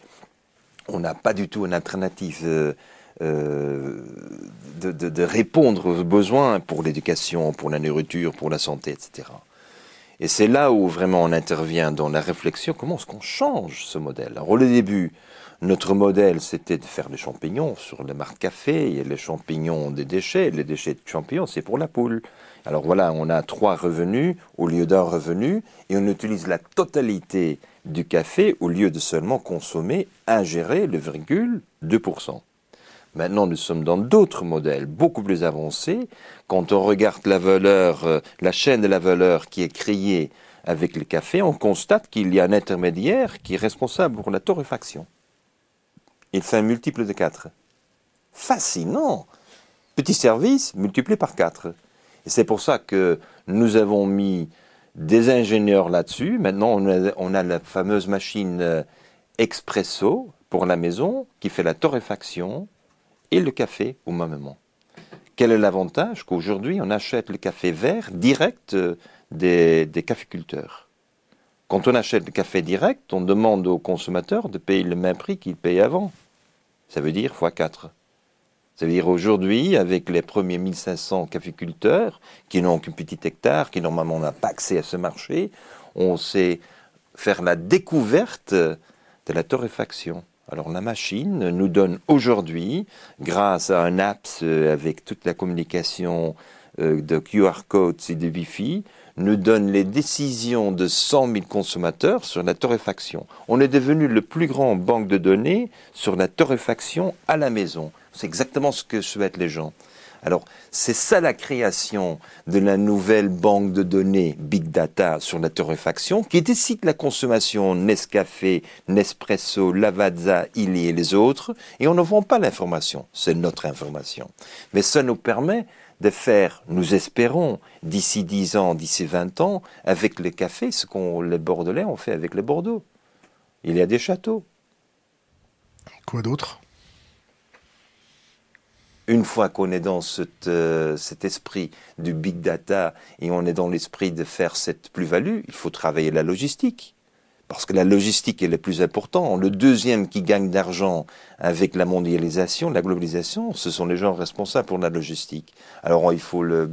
On n'a pas du tout une alternative euh, euh, de, répondre aux besoins pour l'éducation, pour la nourriture, pour la santé, etc. Et c'est là où vraiment on intervient dans la réflexion, comment est-ce qu'on change ce modèle? Alors au début, notre modèle, c'était de faire des champignons sur le marque café, et les champignons des déchets, les déchets de champignons, c'est pour la poule. Alors voilà, on a trois revenus au lieu d'un revenu et on utilise la totalité du café au lieu de seulement consommer, ingérer le virgule 2%. Maintenant, nous sommes dans d'autres modèles beaucoup plus avancés. Quand on regarde la valeur, euh, la chaîne de la valeur qui est créée avec le café, on constate qu'il y a un intermédiaire qui est responsable pour la torréfaction. Il fait un multiple de 4. Fascinant Petit service multiplié par 4. C'est pour ça que nous avons mis des ingénieurs là-dessus. Maintenant, on a, la fameuse machine euh, expresso pour la maison qui fait la torréfaction et le café au même moment. Quel est l'avantage Qu'aujourd'hui, on achète le café vert direct euh, des, des caféculteurs. Quand on achète le café direct, on demande au consommateur de payer le même prix qu'il payait avant. Ça veut dire x4. C'est-à-dire aujourd'hui, avec les premiers 1500 caficulteurs, qui n'ont qu'un petit hectare, qui normalement n'ont pas accès à ce marché, on sait faire la découverte de la torréfaction. Alors la machine nous donne aujourd'hui, grâce à un apps avec toute la communication euh, de QR codes et de Wi-Fi, nous donne les décisions de 100 000 consommateurs sur la torréfaction. On est devenu le plus grand banque de données sur la torréfaction à la maison. C'est exactement ce que souhaitent les gens. Alors, c'est ça la création de la nouvelle banque de données Big Data sur la torréfaction qui décide la consommation Nescafé, Nespresso, Lavazza, Illy et les autres, et on ne vend pas l'information, c'est notre information. Mais ça nous permet de faire, nous espérons, d'ici 10 ans, d'ici 20 ans, avec le café, ce qu'on les Bordelais ont fait avec le Bordeaux. Il y a des châteaux. Quoi d'autre? Une fois qu'on est dans euh, cet esprit du big data et on est dans l'esprit de faire cette plus-value, il faut travailler la logistique. Parce que la logistique est le plus important. Le deuxième qui gagne d'argent avec la mondialisation, la globalisation, ce sont les gens responsables pour la logistique. Alors il faut le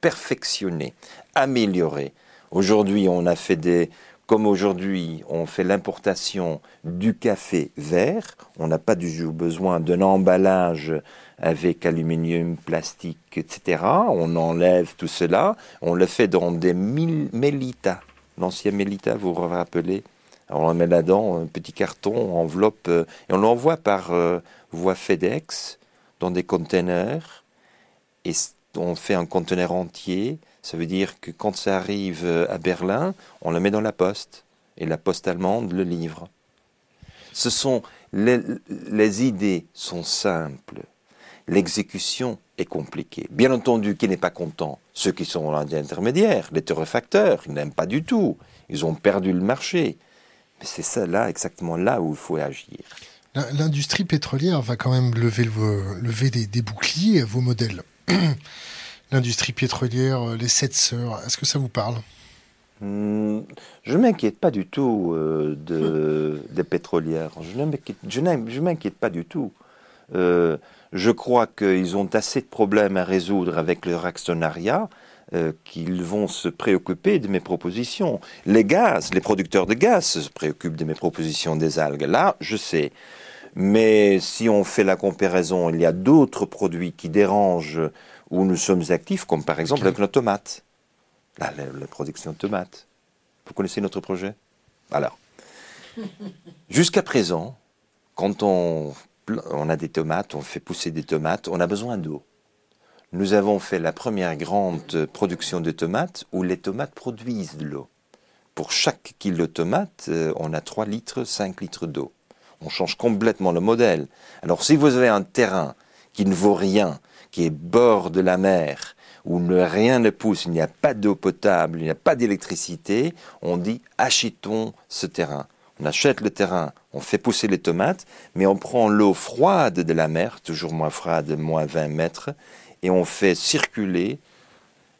perfectionner, améliorer. Aujourd'hui, on a fait des, comme aujourd'hui, on fait l'importation du café vert, on n'a pas du tout besoin d'un emballage avec aluminium, plastique, etc. On enlève tout cela, on le fait dans des mélitas l'ancien Mélita, vous vous rappelez? On met là-dedans un petit carton, enveloppe, euh, et on l'envoie par euh, voie FedEx dans des containers, et on fait un conteneur entier. Ça veut dire que quand ça arrive euh, à Berlin, on le met dans la poste, et la poste allemande le livre. Ce sont les, idées sont simples, l'exécution est compliquée. Bien entendu, qui n'est pas content Ceux qui sont intermédiaires, les torréfacteurs, ils n'aiment pas du tout. Ils ont perdu le marché. Mais c'est ça, là, exactement là où il faut agir. L'industrie pétrolière va quand même lever, lever des, boucliers à vos modèles. L'industrie pétrolière, les sept sœurs, est-ce que ça vous parle? Hmm, Je ne m'inquiète pas du tout euh, de, des pétrolières. Je ne m'inquiète pas du tout. Euh, je crois qu'ils ont assez de problèmes à résoudre avec leur actionnariat euh, qu'ils vont se préoccuper de mes propositions. Les gaz, les producteurs de gaz se préoccupent de mes propositions des algues. Là, je sais. Mais si on fait la comparaison, il y a d'autres produits qui dérangent où nous sommes actifs, comme par exemple avec nos tomates. La, la, production de tomates. Vous connaissez notre projet? Alors, jusqu'à présent, quand on on a des tomates, on fait pousser des tomates, on a besoin d'eau. Nous avons fait la première grande production de tomates où les tomates produisent de l'eau. Pour chaque kilo de tomates, euh, on a 3 litres, 5 litres d'eau. On change complètement le modèle. Alors si vous avez un terrain qui ne vaut rien, qui est bord de la mer, où rien ne pousse, il n'y a pas d'eau potable, il n'y a pas d'électricité, on dit achetons ce terrain. On achète le terrain, on fait pousser les tomates, mais on prend l'eau froide de la mer, toujours moins froide, moins 20 mètres, et on fait circuler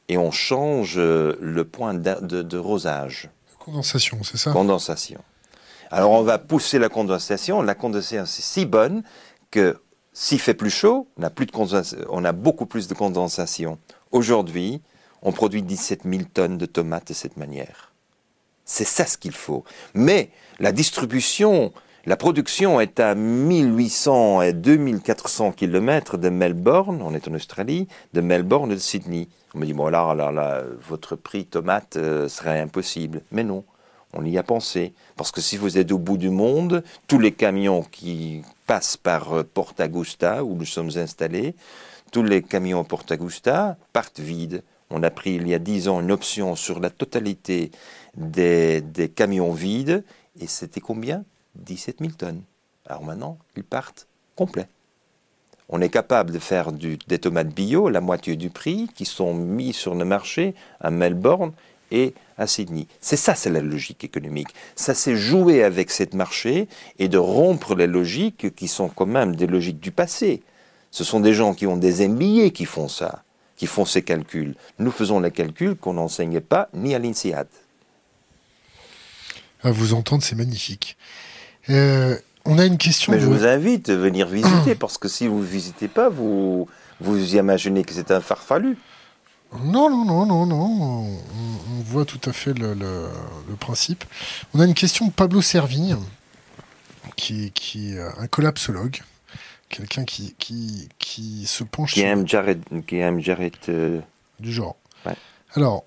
et on change le point de, rosage. Condensation, c'est ça? Condensation. Alors on va pousser la condensation. La condensation c'est si bonne que s'il fait plus chaud, on a, beaucoup plus de condensation. Aujourd'hui, on produit 17 000 tonnes de tomates de cette manière. C'est ça ce qu'il faut. Mais la distribution, la production est à 1800 et 2400 km de Melbourne, on est en Australie, de Melbourne et de Sydney. On me dit, bon là, là votre prix tomate euh, serait impossible. Mais non, on y a pensé. Parce que si vous êtes au bout du monde, tous les camions qui passent par euh, Porta Augusta, où nous sommes installés, tous les camions Porta Augusta partent vides. On a pris il y a 10 ans une option sur la totalité des, camions vides, et c'était combien? 17 000 tonnes. Alors maintenant, ils partent complets. On est capable de faire des tomates bio, la moitié du prix, qui sont mis sur le marché à Melbourne et à Sydney. C'est ça, c'est la logique économique. Ça, c'est jouer avec cette marché et de rompre les logiques qui sont quand même des logiques du passé. Ce sont des gens qui ont des MBA qui font ça, qui font ces calculs. Nous faisons les calculs qu'on n'enseignait pas ni à l'INSEAD. À vous entendre, c'est magnifique. Euh, on a une question. Mais je vous invite à venir visiter, parce que si vous ne visitez pas, vous, vous imaginez que c'est un farfalu. Non, non, non, non, non. On, voit tout à fait le, principe. On a une question de Pablo Servigne, qui, qui est un collapsologue, quelqu'un qui, qui, qui se penche qui Aime Jared, qui aime Jared. Euh, du genre. Alors,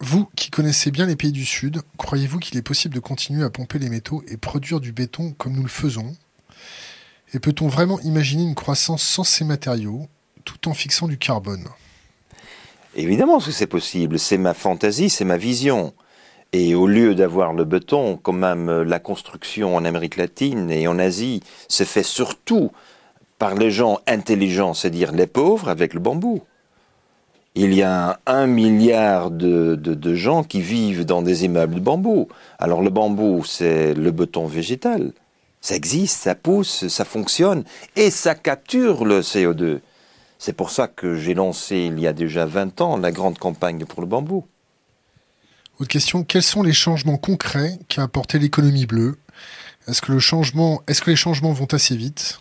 vous qui connaissez bien les pays du Sud, croyez-vous qu'il est possible de continuer à pomper les métaux et produire du béton comme nous le faisons? Et peut-on vraiment imaginer une croissance sans ces matériaux tout en fixant du carbone? Évidemment que c'est possible, c'est ma fantaisie, c'est ma vision. Et au lieu d'avoir le béton, quand même la construction en Amérique latine et en Asie se fait surtout par les gens intelligents, c'est-à-dire les pauvres, avec le bambou. Il y a un milliard de, de, gens qui vivent dans des immeubles de bambou. Alors le bambou, c'est le béton végétal. Ça existe, ça pousse, ça fonctionne et ça capture le CO2. C'est pour ça que j'ai lancé il y a déjà 20 ans la grande campagne pour le bambou. Autre question, quels sont les changements concrets qu'a apporté l'économie bleue? Est-ce que, le changement, est-ce que les changements vont assez vite?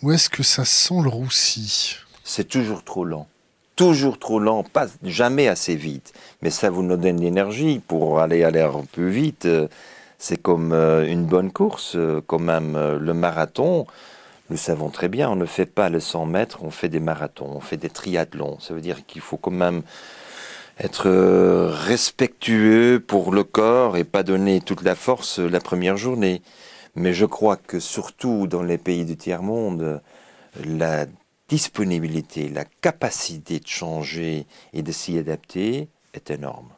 Ou est-ce que ça sent le roussi? C'est toujours trop lent toujours trop lent, pas jamais assez vite. Mais ça vous donne l'énergie pour aller à l'air peu vite. C'est comme euh, une bonne course, euh, quand même euh, le marathon. Nous savons très bien, on ne fait pas le 100 mètres, on fait des marathons, on fait des triathlons. Ça veut dire qu'il faut quand même être respectueux pour le corps et pas donner toute la force la première journée. Mais je crois que surtout dans les pays du tiers-monde, la disponibilité, la capacité de changer et de s'y adapter est énorme.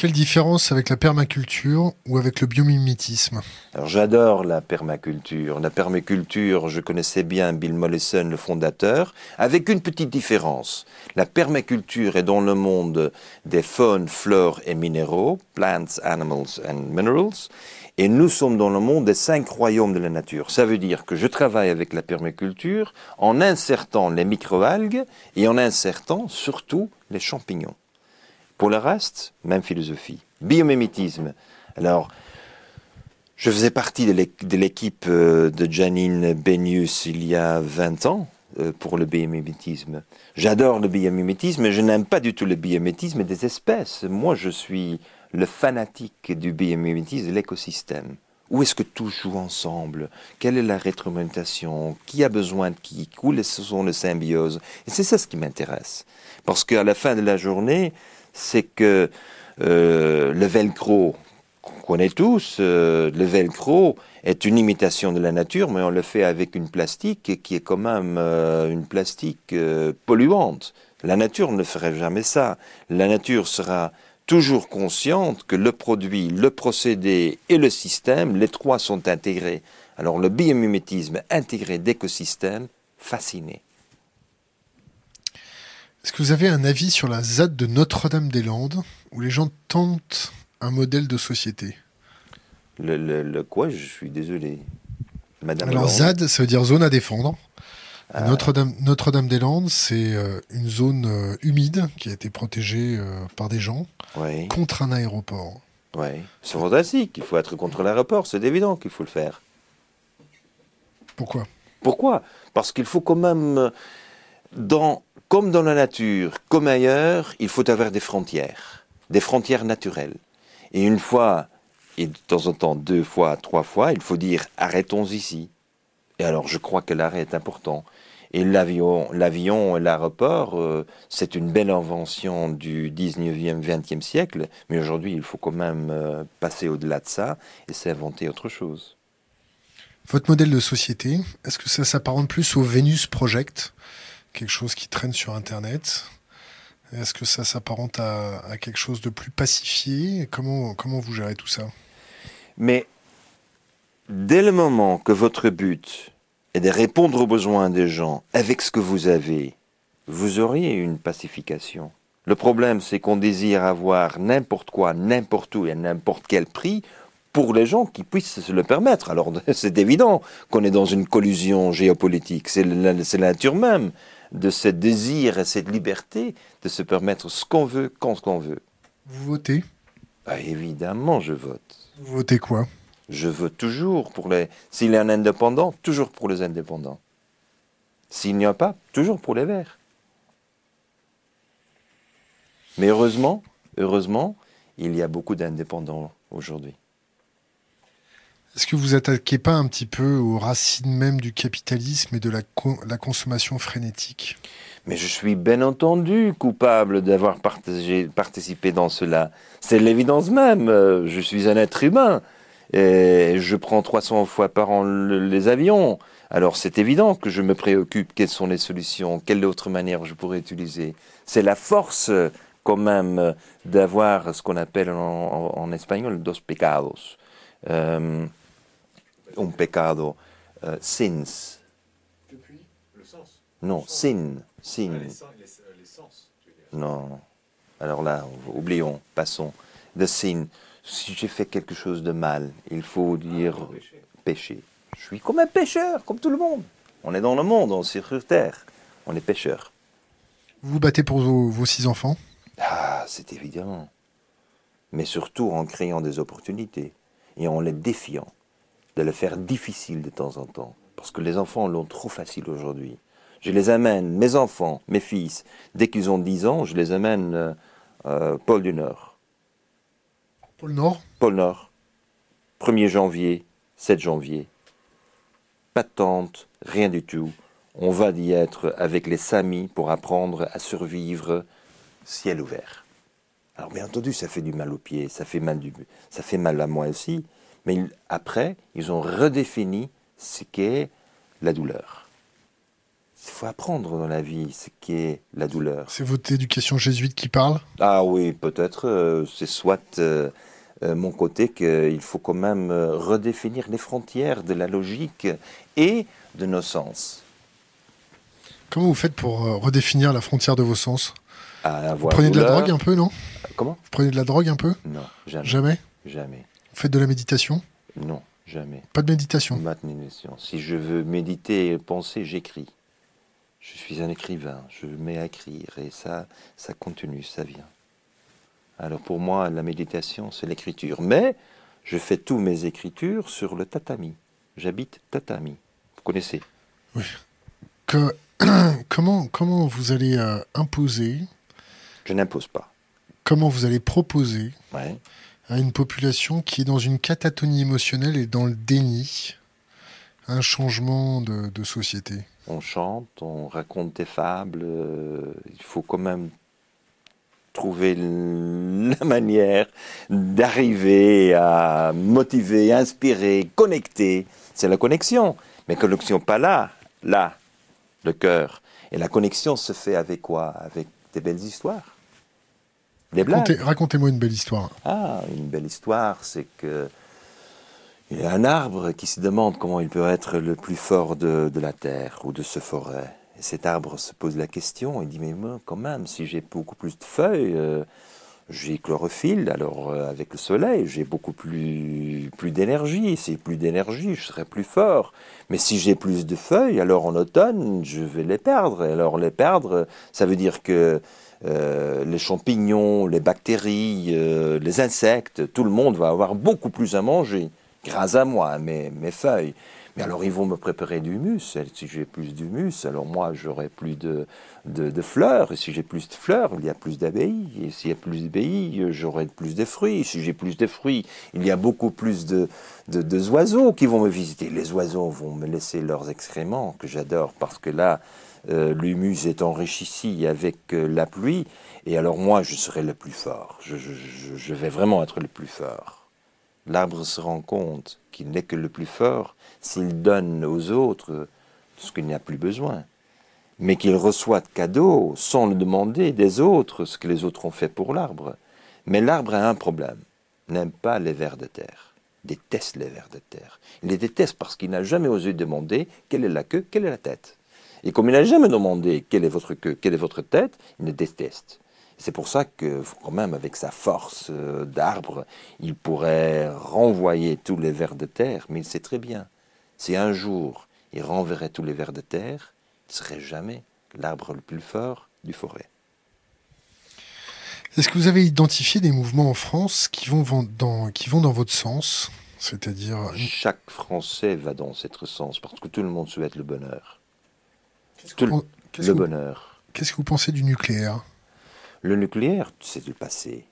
Quelle différence avec la permaculture ou avec le biomimétisme? Alors j'adore la permaculture. La permaculture, je connaissais bien Bill Mollison, le fondateur, avec une petite différence. La permaculture est dans le monde des faunes, flores et minéraux, plants, animals and minerals, et nous sommes dans le monde des cinq royaumes de la nature. Ça veut dire que je travaille avec la permaculture en insertant les microalgues et en insertant surtout les champignons. Pour le reste, même philosophie. Biomimétisme. Alors, je faisais partie de l'équipe euh, de Janine Benius il y a 20 ans euh, pour le biomimétisme. J'adore le biomimétisme, mais je n'aime pas du tout le biomimétisme des espèces. Moi, je suis le fanatique du biomimétisme de l'écosystème. Où est-ce que tout joue ensemble? Quelle est la rétroalimentation? Qui a besoin de qui? Où sont les symbioses? Et c'est ça ce qui m'intéresse. Parce qu'à la fin de la journée, c'est que euh, le velcro, qu'on connaît tous, euh, le velcro est une imitation de la nature, mais on le fait avec une plastique qui est quand même euh, une plastique polluante. La nature ne ferait jamais ça. La nature sera toujours consciente que le produit, le procédé et le système, les trois sont intégrés. Alors le biomimétisme intégré d'écosystèmes, fasciné. Est-ce que vous avez un avis sur la ZAD de Notre-Dame-des-Landes, où les gens tentent un modèle de société? Le, quoi? Je suis désolé. Madame Alors ZAD, ça veut dire zone à défendre. Ah. Notre-Dame Notre -Dame des Landes, c'est euh, une zone euh, humide qui a été protégée euh, par des gens contre un aéroport. Oui, c'est fantastique. Il faut être contre l'aéroport, c'est évident qu'il faut le faire. Pourquoi? Pourquoi? Parce qu'il faut quand même, dans, comme dans la nature, comme ailleurs, il faut avoir des frontières, des frontières naturelles. Et une fois, et de temps en temps deux fois, trois fois, il faut dire arrêtons ici. Et alors je crois que l'arrêt est important. Et l'avion, l'avion, l'aéroport, euh, c'est une belle invention du 19e, 20e siècle, mais aujourd'hui, il faut quand même euh, passer au-delà de ça et s'inventer autre chose. Votre modèle de société, est-ce que ça s'apparente plus au Venus Project, quelque chose qui traîne sur Internet Est-ce que ça s'apparente à, quelque chose de plus pacifié? Comment, comment vous gérez tout ça? Mais dès le moment que votre but et de répondre aux besoins des gens avec ce que vous avez, vous auriez une pacification. Le problème, c'est qu'on désire avoir n'importe quoi, n'importe où et à n'importe quel prix pour les gens qui puissent se le permettre. Alors c'est évident qu'on est dans une collusion géopolitique. C'est la, nature même de ce désir et cette liberté de se permettre ce qu'on veut quand ce qu'on veut. Vous votez? Ah, Évidemment, je vote. Vous votez quoi? Je veux toujours pour les. S'il y a un indépendant, toujours pour les indépendants. S'il n'y a pas, toujours pour les Verts. Mais heureusement, heureusement, il y a beaucoup d'indépendants aujourd'hui. Est-ce que vous attaquez pas un petit peu aux racines même du capitalisme et de la, consommation frénétique? Mais je suis bien entendu coupable d'avoir participé dans cela. C'est l'évidence même. Euh, je suis un être humain. Je prends 300 fois par an les avions. Alors c'est évident que je me préoccupe quelles sont les solutions, quelle autre manière je pourrais utiliser. C'est la force quand même d'avoir ce qu'on appelle en, espagnol dos pecados. Euh, un pecado, euh, sins, Non, sin. Sin. Non. Alors là, oublions, passons. The sin. Si j'ai fait quelque chose de mal, il faut dire péché. Je suis comme un pécheur, comme tout le monde. On est dans le monde, on est sur terre. On est pécheur. Vous vous battez pour vos, vos six enfants? Ah, c'est évident. Mais surtout en créant des opportunités et en les défiant, de le faire difficile de temps en temps. Parce que les enfants l'ont trop facile aujourd'hui. Je les amène, mes enfants, mes fils, dès qu'ils ont 10 ans, je les amène euh, euh, Pôle du Nord. Pôle Nord? Pôle Nord. 1er janvier, 7 janvier. Pas de tente, rien du tout. On va y être avec les Samis pour apprendre à survivre ciel ouvert. Alors bien entendu, ça fait du mal aux pieds, ça fait mal, du, ça fait mal à moi aussi, mais ils- après, ils ont redéfini ce qu'est la douleur. Il faut apprendre dans la vie ce qu'est la douleur. C'est votre éducation jésuite qui parle? Ah oui, peut-être, euh, c'est soit euh, euh, mon côté qu'il faut quand même redéfinir les frontières de la logique et de nos sens. Comment vous faites pour redéfinir la frontière de vos sens? À Vous prenez de la drogue un peu, non? Comment? Vous prenez de la drogue un peu? Non, jamais. Jamais? Jamais. Faites de la méditation Non, jamais. Pas de méditation. Si je veux méditer et penser, j'écris. Je suis un écrivain, je me mets à écrire et ça, ça continue, ça vient. Alors pour moi, la méditation, c'est l'écriture. Mais je fais tous mes écritures sur le tatami. J'habite tatami. Vous connaissez que, comment, comment vous allez euh, imposer, Je n'impose pas. comment vous allez proposer Ouais. À une population qui est dans une catatonie émotionnelle et dans le déni un changement de, société On chante, on raconte des fables. euh, il faut quand même trouver la manière d'arriver à motiver, inspirer, connecter. C'est la connexion. Mais connexion pas là, là, le cœur. Et la connexion se fait avec quoi? Avec des belles histoires. Des blagues. Racontez- Racontez-moi une belle histoire. Ah, une belle histoire, c'est que il y a un arbre qui se demande comment il peut être le plus fort de, de la terre ou de ce forêt. Et cet arbre se pose la question, il dit mais moi quand même, si j'ai beaucoup plus de feuilles, euh, j'ai chlorophylle, alors euh, avec le soleil, j'ai beaucoup plus, plus d'énergie. Si j'ai plus d'énergie, je serai plus fort. Mais si j'ai plus de feuilles, alors en automne, je vais les perdre. Et alors les perdre, ça veut dire que euh, les champignons, les bactéries, euh, les insectes, tout le monde va avoir beaucoup plus à manger grâce à moi, mes, feuilles. Mais alors ils vont me préparer du humus. Et si j'ai plus d'humus, alors moi j'aurai plus de, fleurs. Et si j'ai plus de fleurs, il y a plus d'abeilles. Et s'il y a plus d'abeilles, j'aurai plus de fruits. Si j'ai plus de fruits, il y a beaucoup plus de, de, de oiseaux qui vont me visiter. Les oiseaux vont me laisser leurs excréments, que j'adore, parce que là, euh, l'humus est enrichi avec euh, la pluie. Et alors moi, je serai le plus fort. Je, vais vraiment être le plus fort. L'arbre se rend compte qu'il n'est que le plus fort s'il donne aux autres ce qu'il n'y a plus besoin, mais qu'il reçoit de cadeaux sans le demander des autres ce que les autres ont fait pour l'arbre. Mais l'arbre a un problème, n'aime pas les vers de terre, déteste les vers de terre. Il les déteste parce qu'il n'a jamais osé demander quelle est la queue, quelle est la tête. Et comme il n'a jamais demandé quelle est votre queue, quelle est votre tête, il les déteste. C'est pour ça que, quand même, avec sa force euh, d'arbre, il pourrait renvoyer tous les vers de terre, mais il sait très bien, si un jour il renverrait tous les vers de terre, il ne serait jamais l'arbre le plus fort du forêt. Est-ce que vous avez identifié des mouvements en France qui vont dans, qui vont dans votre sens? C'est-à-dire, Chaque Français va dans cet sens, parce que tout le monde souhaite le bonheur. Le, qu'est-ce le que vous- bonheur. qu'est-ce que vous pensez du nucléaire? Le nucléaire, c'est le passé.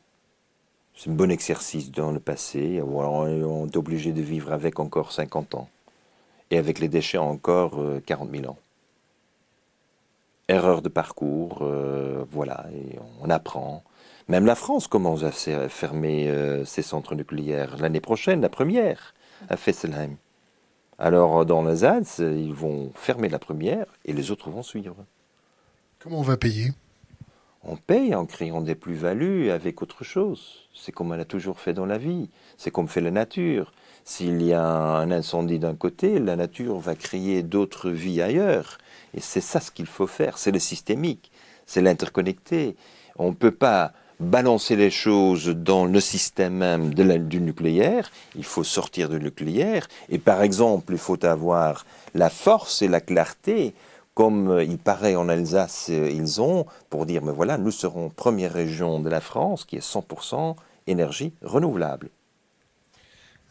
C'est un bon exercice dans le passé. on est obligé de vivre avec encore 50 ans. Et avec les déchets encore euh, 40 000 ans. Erreur de parcours, euh, voilà, et on apprend. Même la France commence à fermer euh, ses centres nucléaires l'année prochaine, la première, à Fessenheim. Alors dans l'Alsace, ils vont fermer la première et les autres vont suivre. Comment on va payer? On paye en créant des plus-values avec autre chose. C'est comme on a toujours fait dans la vie. C'est comme fait la nature. S'il y a un incendie d'un côté, la nature va créer d'autres vies ailleurs. Et c'est ça ce qu'il faut faire. C'est le systémique. C'est l'interconnecté. On ne peut pas balancer les choses dans le système même du nucléaire, il faut sortir du nucléaire, et par exemple, il faut avoir la force et la clarté, comme euh, il paraît en Alsace, euh, ils ont, pour dire, mais voilà, nous serons première région de la France qui est 100% énergie renouvelable.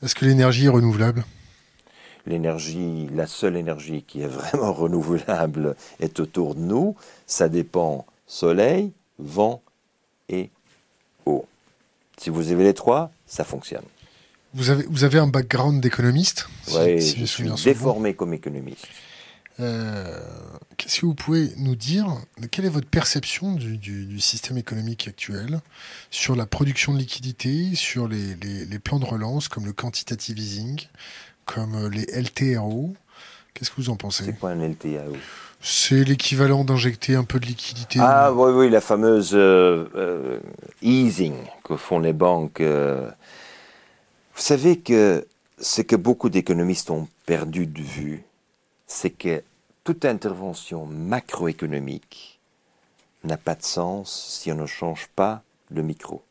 Est-ce que l'énergie est renouvelable? L'énergie, la seule énergie qui est vraiment renouvelable est autour de nous. Ça dépend soleil, vent et si vous avez les trois, ça fonctionne. Vous avez, vous avez un background d'économiste Oui, je, suis déformé comme économiste. Euh, qu'est-ce que vous pouvez nous dire Quelle est votre perception du, système économique actuel sur la production de liquidités, sur les, les, plans de relance comme le quantitative easing, comme les LTRO Qu'est-ce que vous en pensez? C'est quoi un LTRO c'est l'équivalent d'injecter un peu de liquidité. Ah oui, oui, la fameuse euh, euh, easing que font les banques. Euh. Vous savez que ce que beaucoup d'économistes ont perdu de vue, c'est que toute intervention macroéconomique n'a pas de sens si on ne change pas le micro.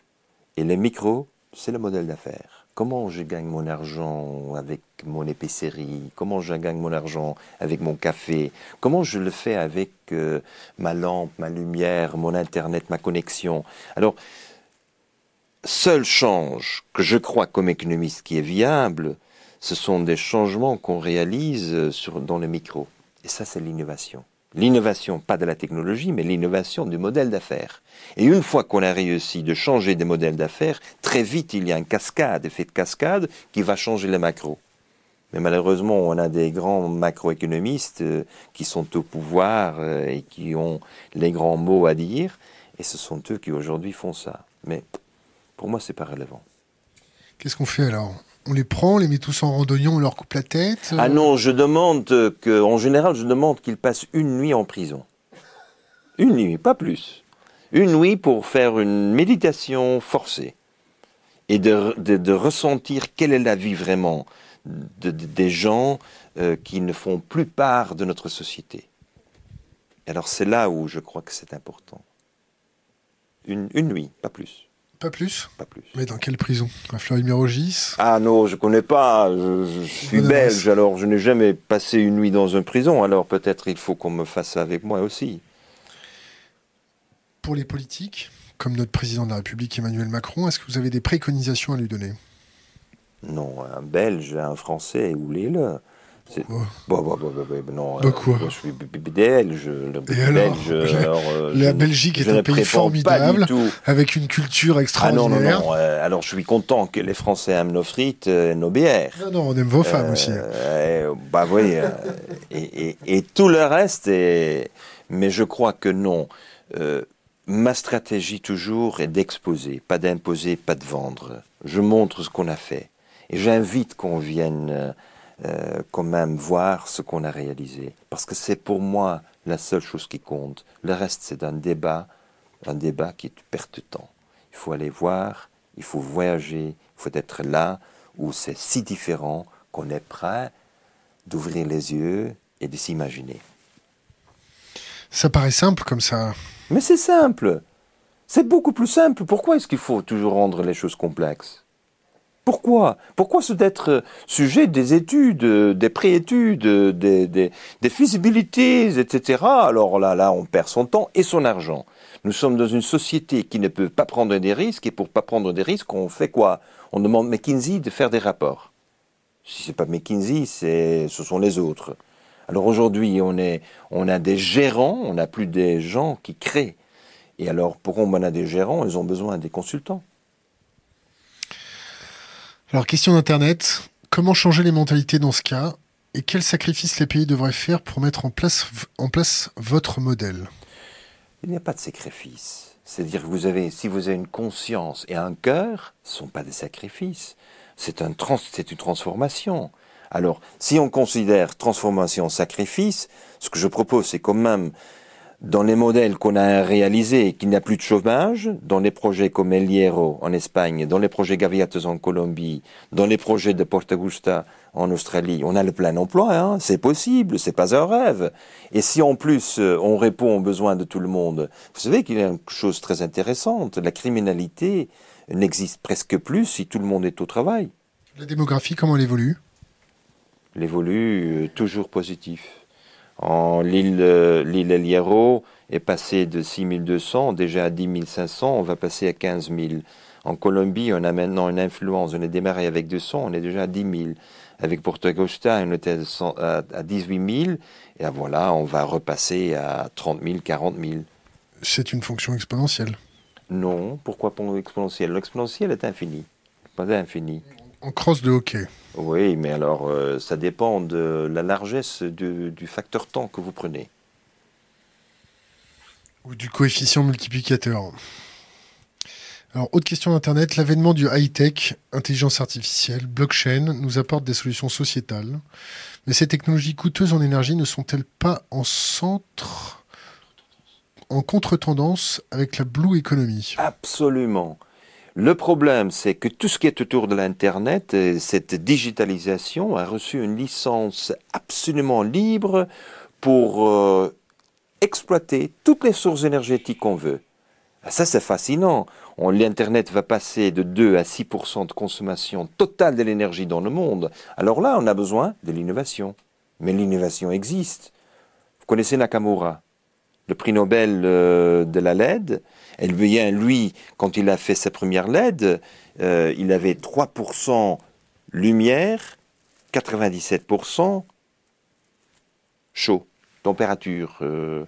Et le micro, c'est le modèle d'affaires comment je gagne mon argent avec mon épicerie, comment je gagne mon argent avec mon café, comment je le fais avec euh, ma lampe, ma lumière, mon Internet, ma connexion? Alors, seul change que je crois comme économiste qui est viable, ce sont des changements qu'on réalise sur, dans le micro. Et ça, c'est l'innovation. L'innovation, pas de la technologie, mais l'innovation du modèle d'affaires. Et une fois qu'on a réussi de changer des modèles d'affaires, très vite il y a un cascade, effet de cascade, qui va changer les macros. Mais malheureusement, on a des grands macroéconomistes euh, qui sont au pouvoir euh, et qui ont les grands mots à dire, et ce sont eux qui aujourd'hui font ça. Mais pour moi, c'est pas relevant. Qu'est-ce qu'on fait alors? On les prend, on les met tous en randonnion, on leur coupe la tête Ah non, je demande que, en général, je demande qu'ils passent une nuit en prison. Une nuit, pas plus. Une nuit pour faire une méditation forcée et de, ressentir quelle est la vie vraiment des gens euh, qui ne font plus part de notre société. Alors c'est là où je crois que c'est important. une nuit, pas plus. Pas plus Pas plus. Mais dans quelle prison? À Fleury-Mérogis? Ah non, je connais pas. Je, suis belge, alors je n'ai jamais passé une nuit dans une prison. Alors peut-être il faut qu'on me fasse ça avec moi aussi. Pour les politiques, comme notre président de la République Emmanuel Macron, est-ce que vous avez des préconisations à lui donner? Non, un Belge, un Français, où le Bon, bon, bon, non, bah, quoi je suis belge. belge alors, euh, la Belgique est un pays formidable, avec une culture extraordinaire. Ah non, non, non. Euh, alors je suis content que les Français aiment nos frites, euh, nos bières. Non, non, on aime vos femmes aussi. bah oui, et, et, et, tout le reste, est... mais je crois que non. ma stratégie toujours est d'exposer, pas d'imposer, pas de vendre. Je montre ce qu'on a fait. Et j'invite qu'on vienne euh, quand même voir ce qu'on a réalisé. Parce que c'est pour moi la seule chose qui compte. Le reste, c'est un débat, un débat qui est perte de temps. Il faut aller voir, il faut voyager, il faut être là où c'est si différent qu'on est prêt d'ouvrir les yeux et de s'imaginer. Ça paraît simple comme ça. Mais c'est simple. C'est beaucoup plus simple. Pourquoi est-ce qu'il faut toujours rendre les choses complexes? Pourquoi? Pourquoi se d'être sujet des études, des préétudes, des, des, des feasibilities, etc. Alors là, là, on perd son temps et son argent. Nous sommes dans une société qui ne peut pas prendre des risques, et pour pas prendre des risques, on fait quoi? On demande McKinsey de faire des rapports. Si c'est pas McKinsey, c'est, ce sont les autres. Alors aujourd'hui, on, est, on a des gérants, on n'a plus des gens qui créent. Et alors, pourquoi on a des gérants Ils ont besoin des consultants. Alors, question d'Internet. Comment changer les mentalités dans ce cas Et quels sacrifices les pays devraient faire pour mettre en place, votre modèle? Il n'y a pas de sacrifice. C'est-à-dire que vous avez, si vous avez une conscience et un cœur, ce ne sont pas des sacrifices. C'est un c'est une transformation. Alors, si on considère transformation sacrifice, ce que je propose, c'est quand même dans les modèles qu'on a réalisés, qu'il n'y a plus de chômage, dans les projets comme El Hierro en Espagne, dans les projets Gaviatos en Colombie, dans les projets de Porta Gusta en Australie, on a le plein emploi, hein c'est possible, c'est pas un rêve. Et si en plus euh, on répond aux besoins de tout le monde, vous savez qu'il y a une chose très intéressante, la criminalité n'existe presque plus si tout le monde est au travail. La démographie, comment elle évolue? Elle évolue euh, toujours positif. En l'île euh, l'île El Hierro est passée de 6200 déjà à 10 500, on va passer à 15 000. En Colombie, on a maintenant une influence, on est démarré avec 200, on est déjà à 10 000. Avec Porto Costa, on était à 18 000. Et voilà, on va repasser à 30 000, 40 000. C'est une fonction exponentielle. Non, pourquoi exponentielle? L'exponentielle est infinie, pas infini. En crosse de hockey. Oui, mais alors euh, ça dépend de la largesse du, du facteur temps que vous prenez. Ou du coefficient multiplicateur. Alors, autre question d'Internet, l'avènement du high-tech, intelligence artificielle, blockchain, nous apporte des solutions sociétales. Mais ces technologies coûteuses en énergie ne sont-elles pas en centre, en contre-tendance avec la blue economy? Absolument. Le problème, c'est que tout ce qui est autour de l'Internet, cette digitalisation a reçu une licence absolument libre pour euh, exploiter toutes les sources énergétiques qu'on veut. Ah, ça, c'est fascinant. L'Internet va passer de 2 à 6% de consommation totale de l'énergie dans le monde. Alors là, on a besoin de l'innovation. Mais l'innovation existe. Vous connaissez Nakamura, le prix Nobel euh, de la LED. Elle vient, lui, quand il a fait sa première LED, euh, il avait 3% lumière, 97% chaud, température. Euh,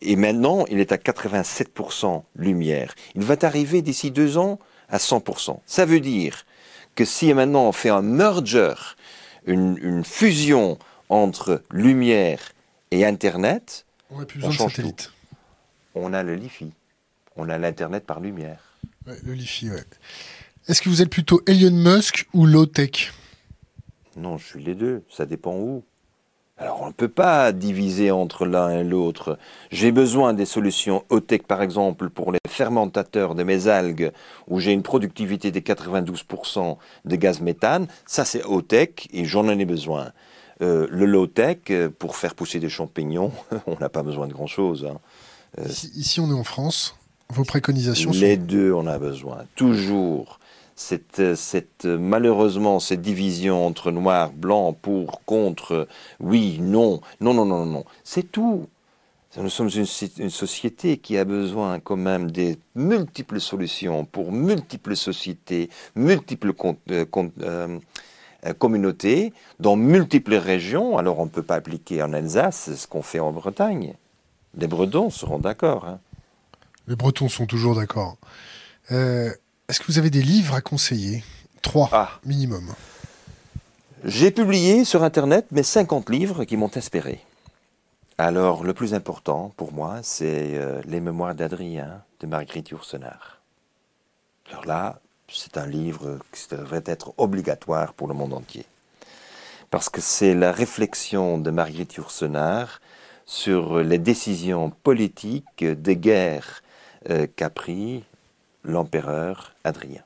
et maintenant, il est à 87% lumière. Il va arriver d'ici deux ans à 100%. Ça veut dire que si maintenant on fait un merger, une, fusion entre lumière et Internet, on a plus besoin de satellites. On a le LiFi. On a l'Internet par lumière. le LiFi, ouais. Est-ce que vous êtes plutôt Elon Musk ou low-tech? Non, je suis les deux. Ça dépend où. Alors on ne peut pas diviser entre l'un et l'autre. J'ai besoin des solutions haut-tech par exemple pour les fermentateurs de mes algues où j'ai une productivité de 92% de gaz méthane. Ça c'est haut-tech et j'en ai besoin. Euh, le low-tech, euh, pour faire pousser des champignons, on n'a pas besoin de grand-chose. Hein. Euh, ici, on est en France. Vos préconisations Les deux, on a besoin. Toujours cette, malheureusement cette division entre noir, blanc, pour, contre, oui, non, non, non, non, non, c'est tout. Nous sommes une, une, société qui a besoin quand même des multiples solutions pour multiples sociétés, multiples euh, euh, euh, communautés, dans multiples régions. Alors on ne peut pas appliquer en Alsace ce qu'on fait en Bretagne. Les Bretons seront d'accord. Hein. Les Bretons sont toujours d'accord. Est-ce que vous avez des livres à conseiller? Trois, ah. minimum. J'ai publié sur Internet mes 50 livres qui m'ont inspiré. Alors, le plus important pour moi, c'est euh, Les Mémoires d'Adrien de Marguerite Yourcenar. Alors là, c'est un livre qui devrait être obligatoire pour le monde entier. Parce que c'est la réflexion de Marguerite Yourcenar sur les décisions politiques des guerres euh, qu'a pris l'empereur Adrien.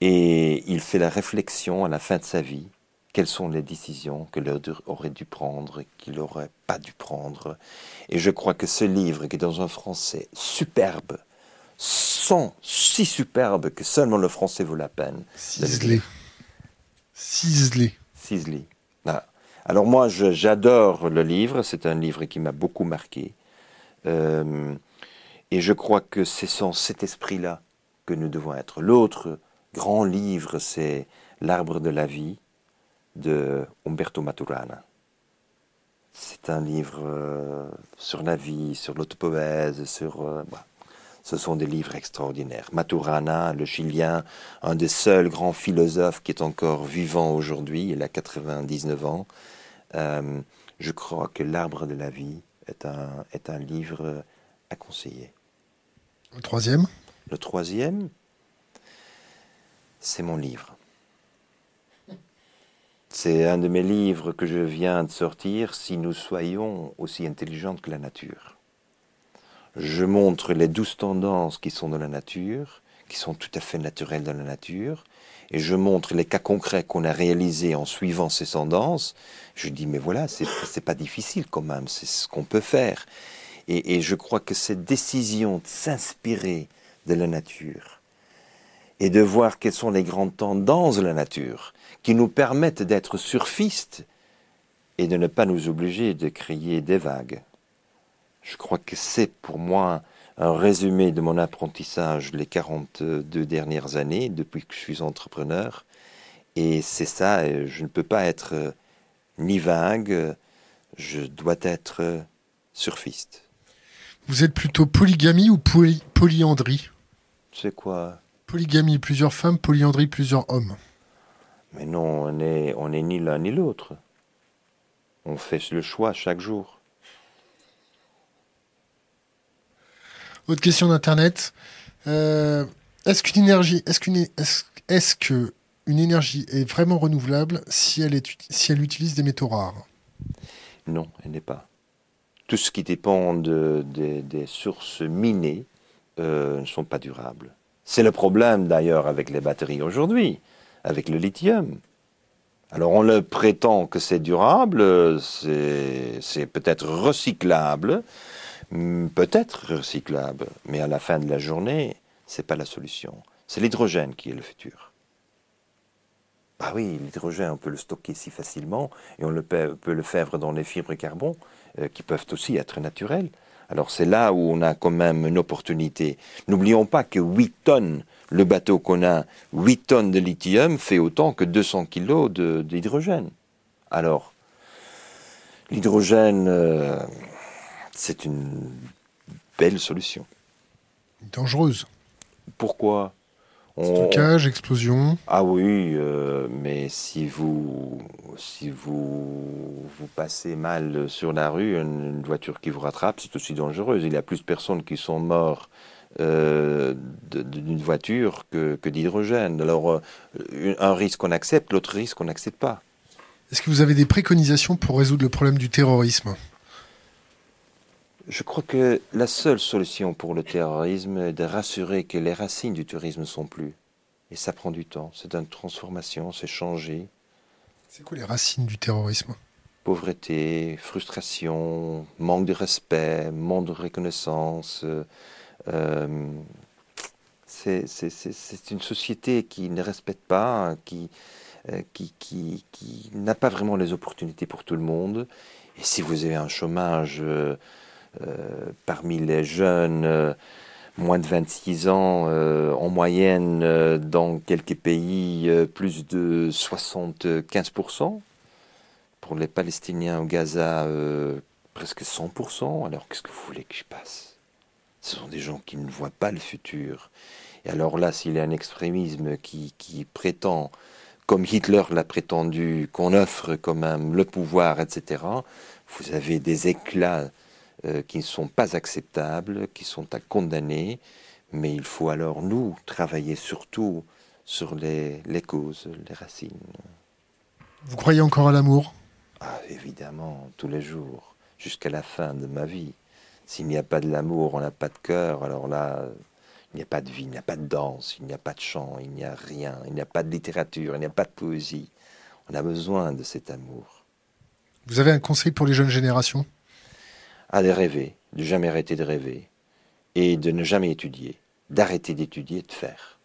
Et il fait la réflexion à la fin de sa vie, quelles sont les décisions que l'aurait aurait dû prendre, qu'il n'aurait pas dû prendre. Et je crois que ce livre, qui est dans un français superbe, sont si superbe que seulement le français vaut la peine. Ciselé. Ciselé. Ciselé. Ah. Alors moi, j'adore le livre, c'est un livre qui m'a beaucoup marqué. Euh, et je crois que c'est sans cet esprit-là que nous devons être. L'autre grand livre, c'est L'arbre de la vie de Umberto Maturana. C'est un livre euh, sur la vie, sur l'autopoèse, sur... Euh, bah, ce sont des livres extraordinaires. Maturana, le Chilien, un des seuls grands philosophes qui est encore vivant aujourd'hui, il a 99 ans. Euh, je crois que L'arbre de la vie est un, est un livre à conseiller. Le troisième Le troisième, c'est mon livre. C'est un de mes livres que je viens de sortir, Si nous soyons aussi intelligents que la nature. Je montre les douze tendances qui sont dans la nature, qui sont tout à fait naturelles dans la nature, et je montre les cas concrets qu'on a réalisés en suivant ces tendances. Je dis, mais voilà, c'est pas difficile quand même, c'est ce qu'on peut faire. Et, je crois que cette décision de s'inspirer de la nature et de voir quelles sont les grandes tendances de la nature qui nous permettent d'être surfistes et de ne pas nous obliger de créer des vagues. Je crois que c'est pour moi un résumé de mon apprentissage les 42 dernières années depuis que je suis entrepreneur. Et c'est ça, je ne peux pas être ni vague, je dois être surfiste. Vous êtes plutôt polygamie ou polyandrie C'est quoi Polygamie, plusieurs femmes, polyandrie, plusieurs hommes. Mais non, on n'est on est ni l'un ni l'autre. On fait le choix chaque jour. Autre question d'internet. Euh, est-ce qu'une énergie, est-ce qu'une, est-ce, que une énergie est vraiment renouvelable si elle, est, si elle utilise des métaux rares? Non, elle n'est pas. Tout ce qui dépend de, des sources minées euh, ne sont pas durables. C'est le problème d'ailleurs avec les batteries aujourd'hui, avec le lithium. Alors on le prétend que c'est durable, c'est peut-être recyclable, hmm, peut-être recyclable, mais à la fin de la journée, c'est pas la solution. C'est l'hydrogène qui est le futur. Bah oui, l'hydrogène, on peut le stocker si facilement et on peut, le faire dans les fibres carbone euh, qui peuvent aussi être naturelles. Alors c'est là où on a quand même une opportunité. N'oublions pas que 8 tonnes le bateau qu'on a, 8 tonnes de lithium, fait autant que 200 kilos d'hydrogène. Alors, l'hydrogène, euh, c'est une belle solution. Dangereuse. Pourquoi? Stockage, explosion. Ah oui, euh, mais si vous si vous vous passez mal sur la rue, une, voiture qui vous rattrape, c'est aussi dangereuse. Il y a plus de personnes qui sont mortes euh, d'une voiture que, d'hydrogène. Alors, euh, un risque qu'on accepte, l'autre risque qu'on n'accepte pas. Est-ce que vous avez des préconisations pour résoudre le problème du terrorisme? Je crois que la seule solution pour le terrorisme est de rassurer que les racines du terrorisme ne sont plus. Et ça prend du temps, c'est une transformation, c'est changer. C'est quoi les racines du terrorisme? Pauvreté, frustration, manque de respect, manque de reconnaissance. Euh, euh, c'est une société qui ne respecte pas, qui, euh, qui, qui, qui n'a pas vraiment les opportunités pour tout le monde. Et si vous avez un chômage euh, parmi les jeunes, moins de 26 ans, en moyenne, dans quelques pays, plus de 75%. Pour les Palestiniens au Gaza, presque 100%. Alors qu'est-ce que vous voulez que je passe? Ce sont des gens qui ne voient pas le futur. Et alors là, s'il y a un extrémisme qui, prétend, comme Hitler l'a prétendu, qu'on offre quand même le pouvoir, etc., vous avez des éclats euh, qui ne sont pas acceptables, qui sont à condamner, mais il faut alors, nous, travailler surtout sur les, les causes, les racines. Vous croyez encore à l'amour? Ah, Évidemment, tous les jours, jusqu'à la fin de ma vie. S'il n'y a pas de l'amour, on n'a pas de cœur, alors là, il n'y a pas de vie, il n'y a pas de danse, il n'y a pas de chant, il n'y a rien, il n'y a pas de littérature, il n'y a pas de poésie. On a besoin de cet amour. Vous avez un conseil pour les jeunes générations? À rêver, de jamais arrêter de rêver, et de ne jamais étudier, d'arrêter d'étudier de faire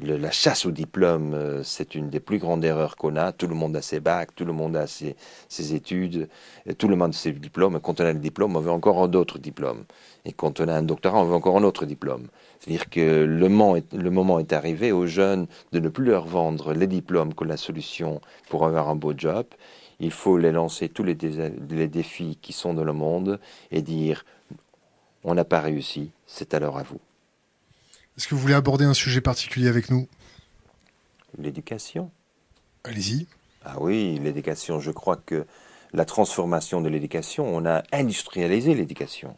la chasse au diplôme, euh, c'est une des plus grandes erreurs qu'on a. Tout le monde a ses bacs, tout le monde a ses, études, tout le monde a ses diplômes. Quand on a le diplôme, on veut encore d'autres diplômes. Et quand on a un doctorat, on veut encore un autre diplôme. C'est-à-dire que le moment, est, le moment est arrivé aux jeunes de ne plus leur vendre les diplômes comme la solution pour avoir un beau job. Il faut les lancer tous les, les défis qui sont dans le monde et dire on n'a pas réussi, c'est alors à vous. Est-ce que vous voulez aborder un sujet particulier avec nous? L'éducation. Allez-y. Ah oui, l'éducation. Je crois que la transformation de l'éducation, on a industrialisé l'éducation.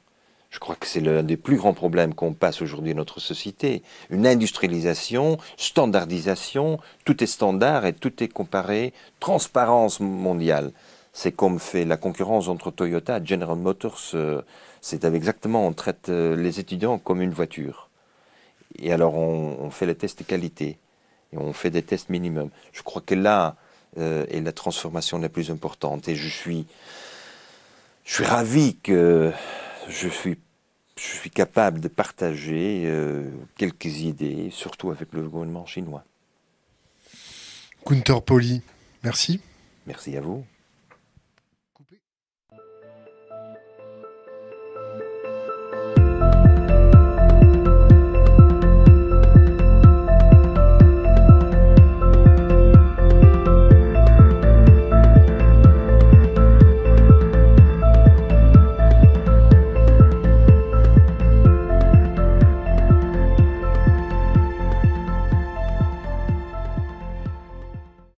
Je crois que c'est l'un des plus grands problèmes qu'on passe aujourd'hui dans notre société. Une industrialisation, standardisation, tout est standard et tout est comparé, transparence mondiale. c'est comme fait la concurrence entre Toyota et General Motors. Euh, c'est exactement, on traite euh, les étudiants comme une voiture. Et alors on, fait les tests de qualité et on fait des tests minimum. Je crois que là euh, est la transformation la plus importante. Et je suis, je suis ravi que je suis, je suis capable de partager quelques idées, surtout avec le gouvernement chinois. Gunther Poli, merci. Merci à vous.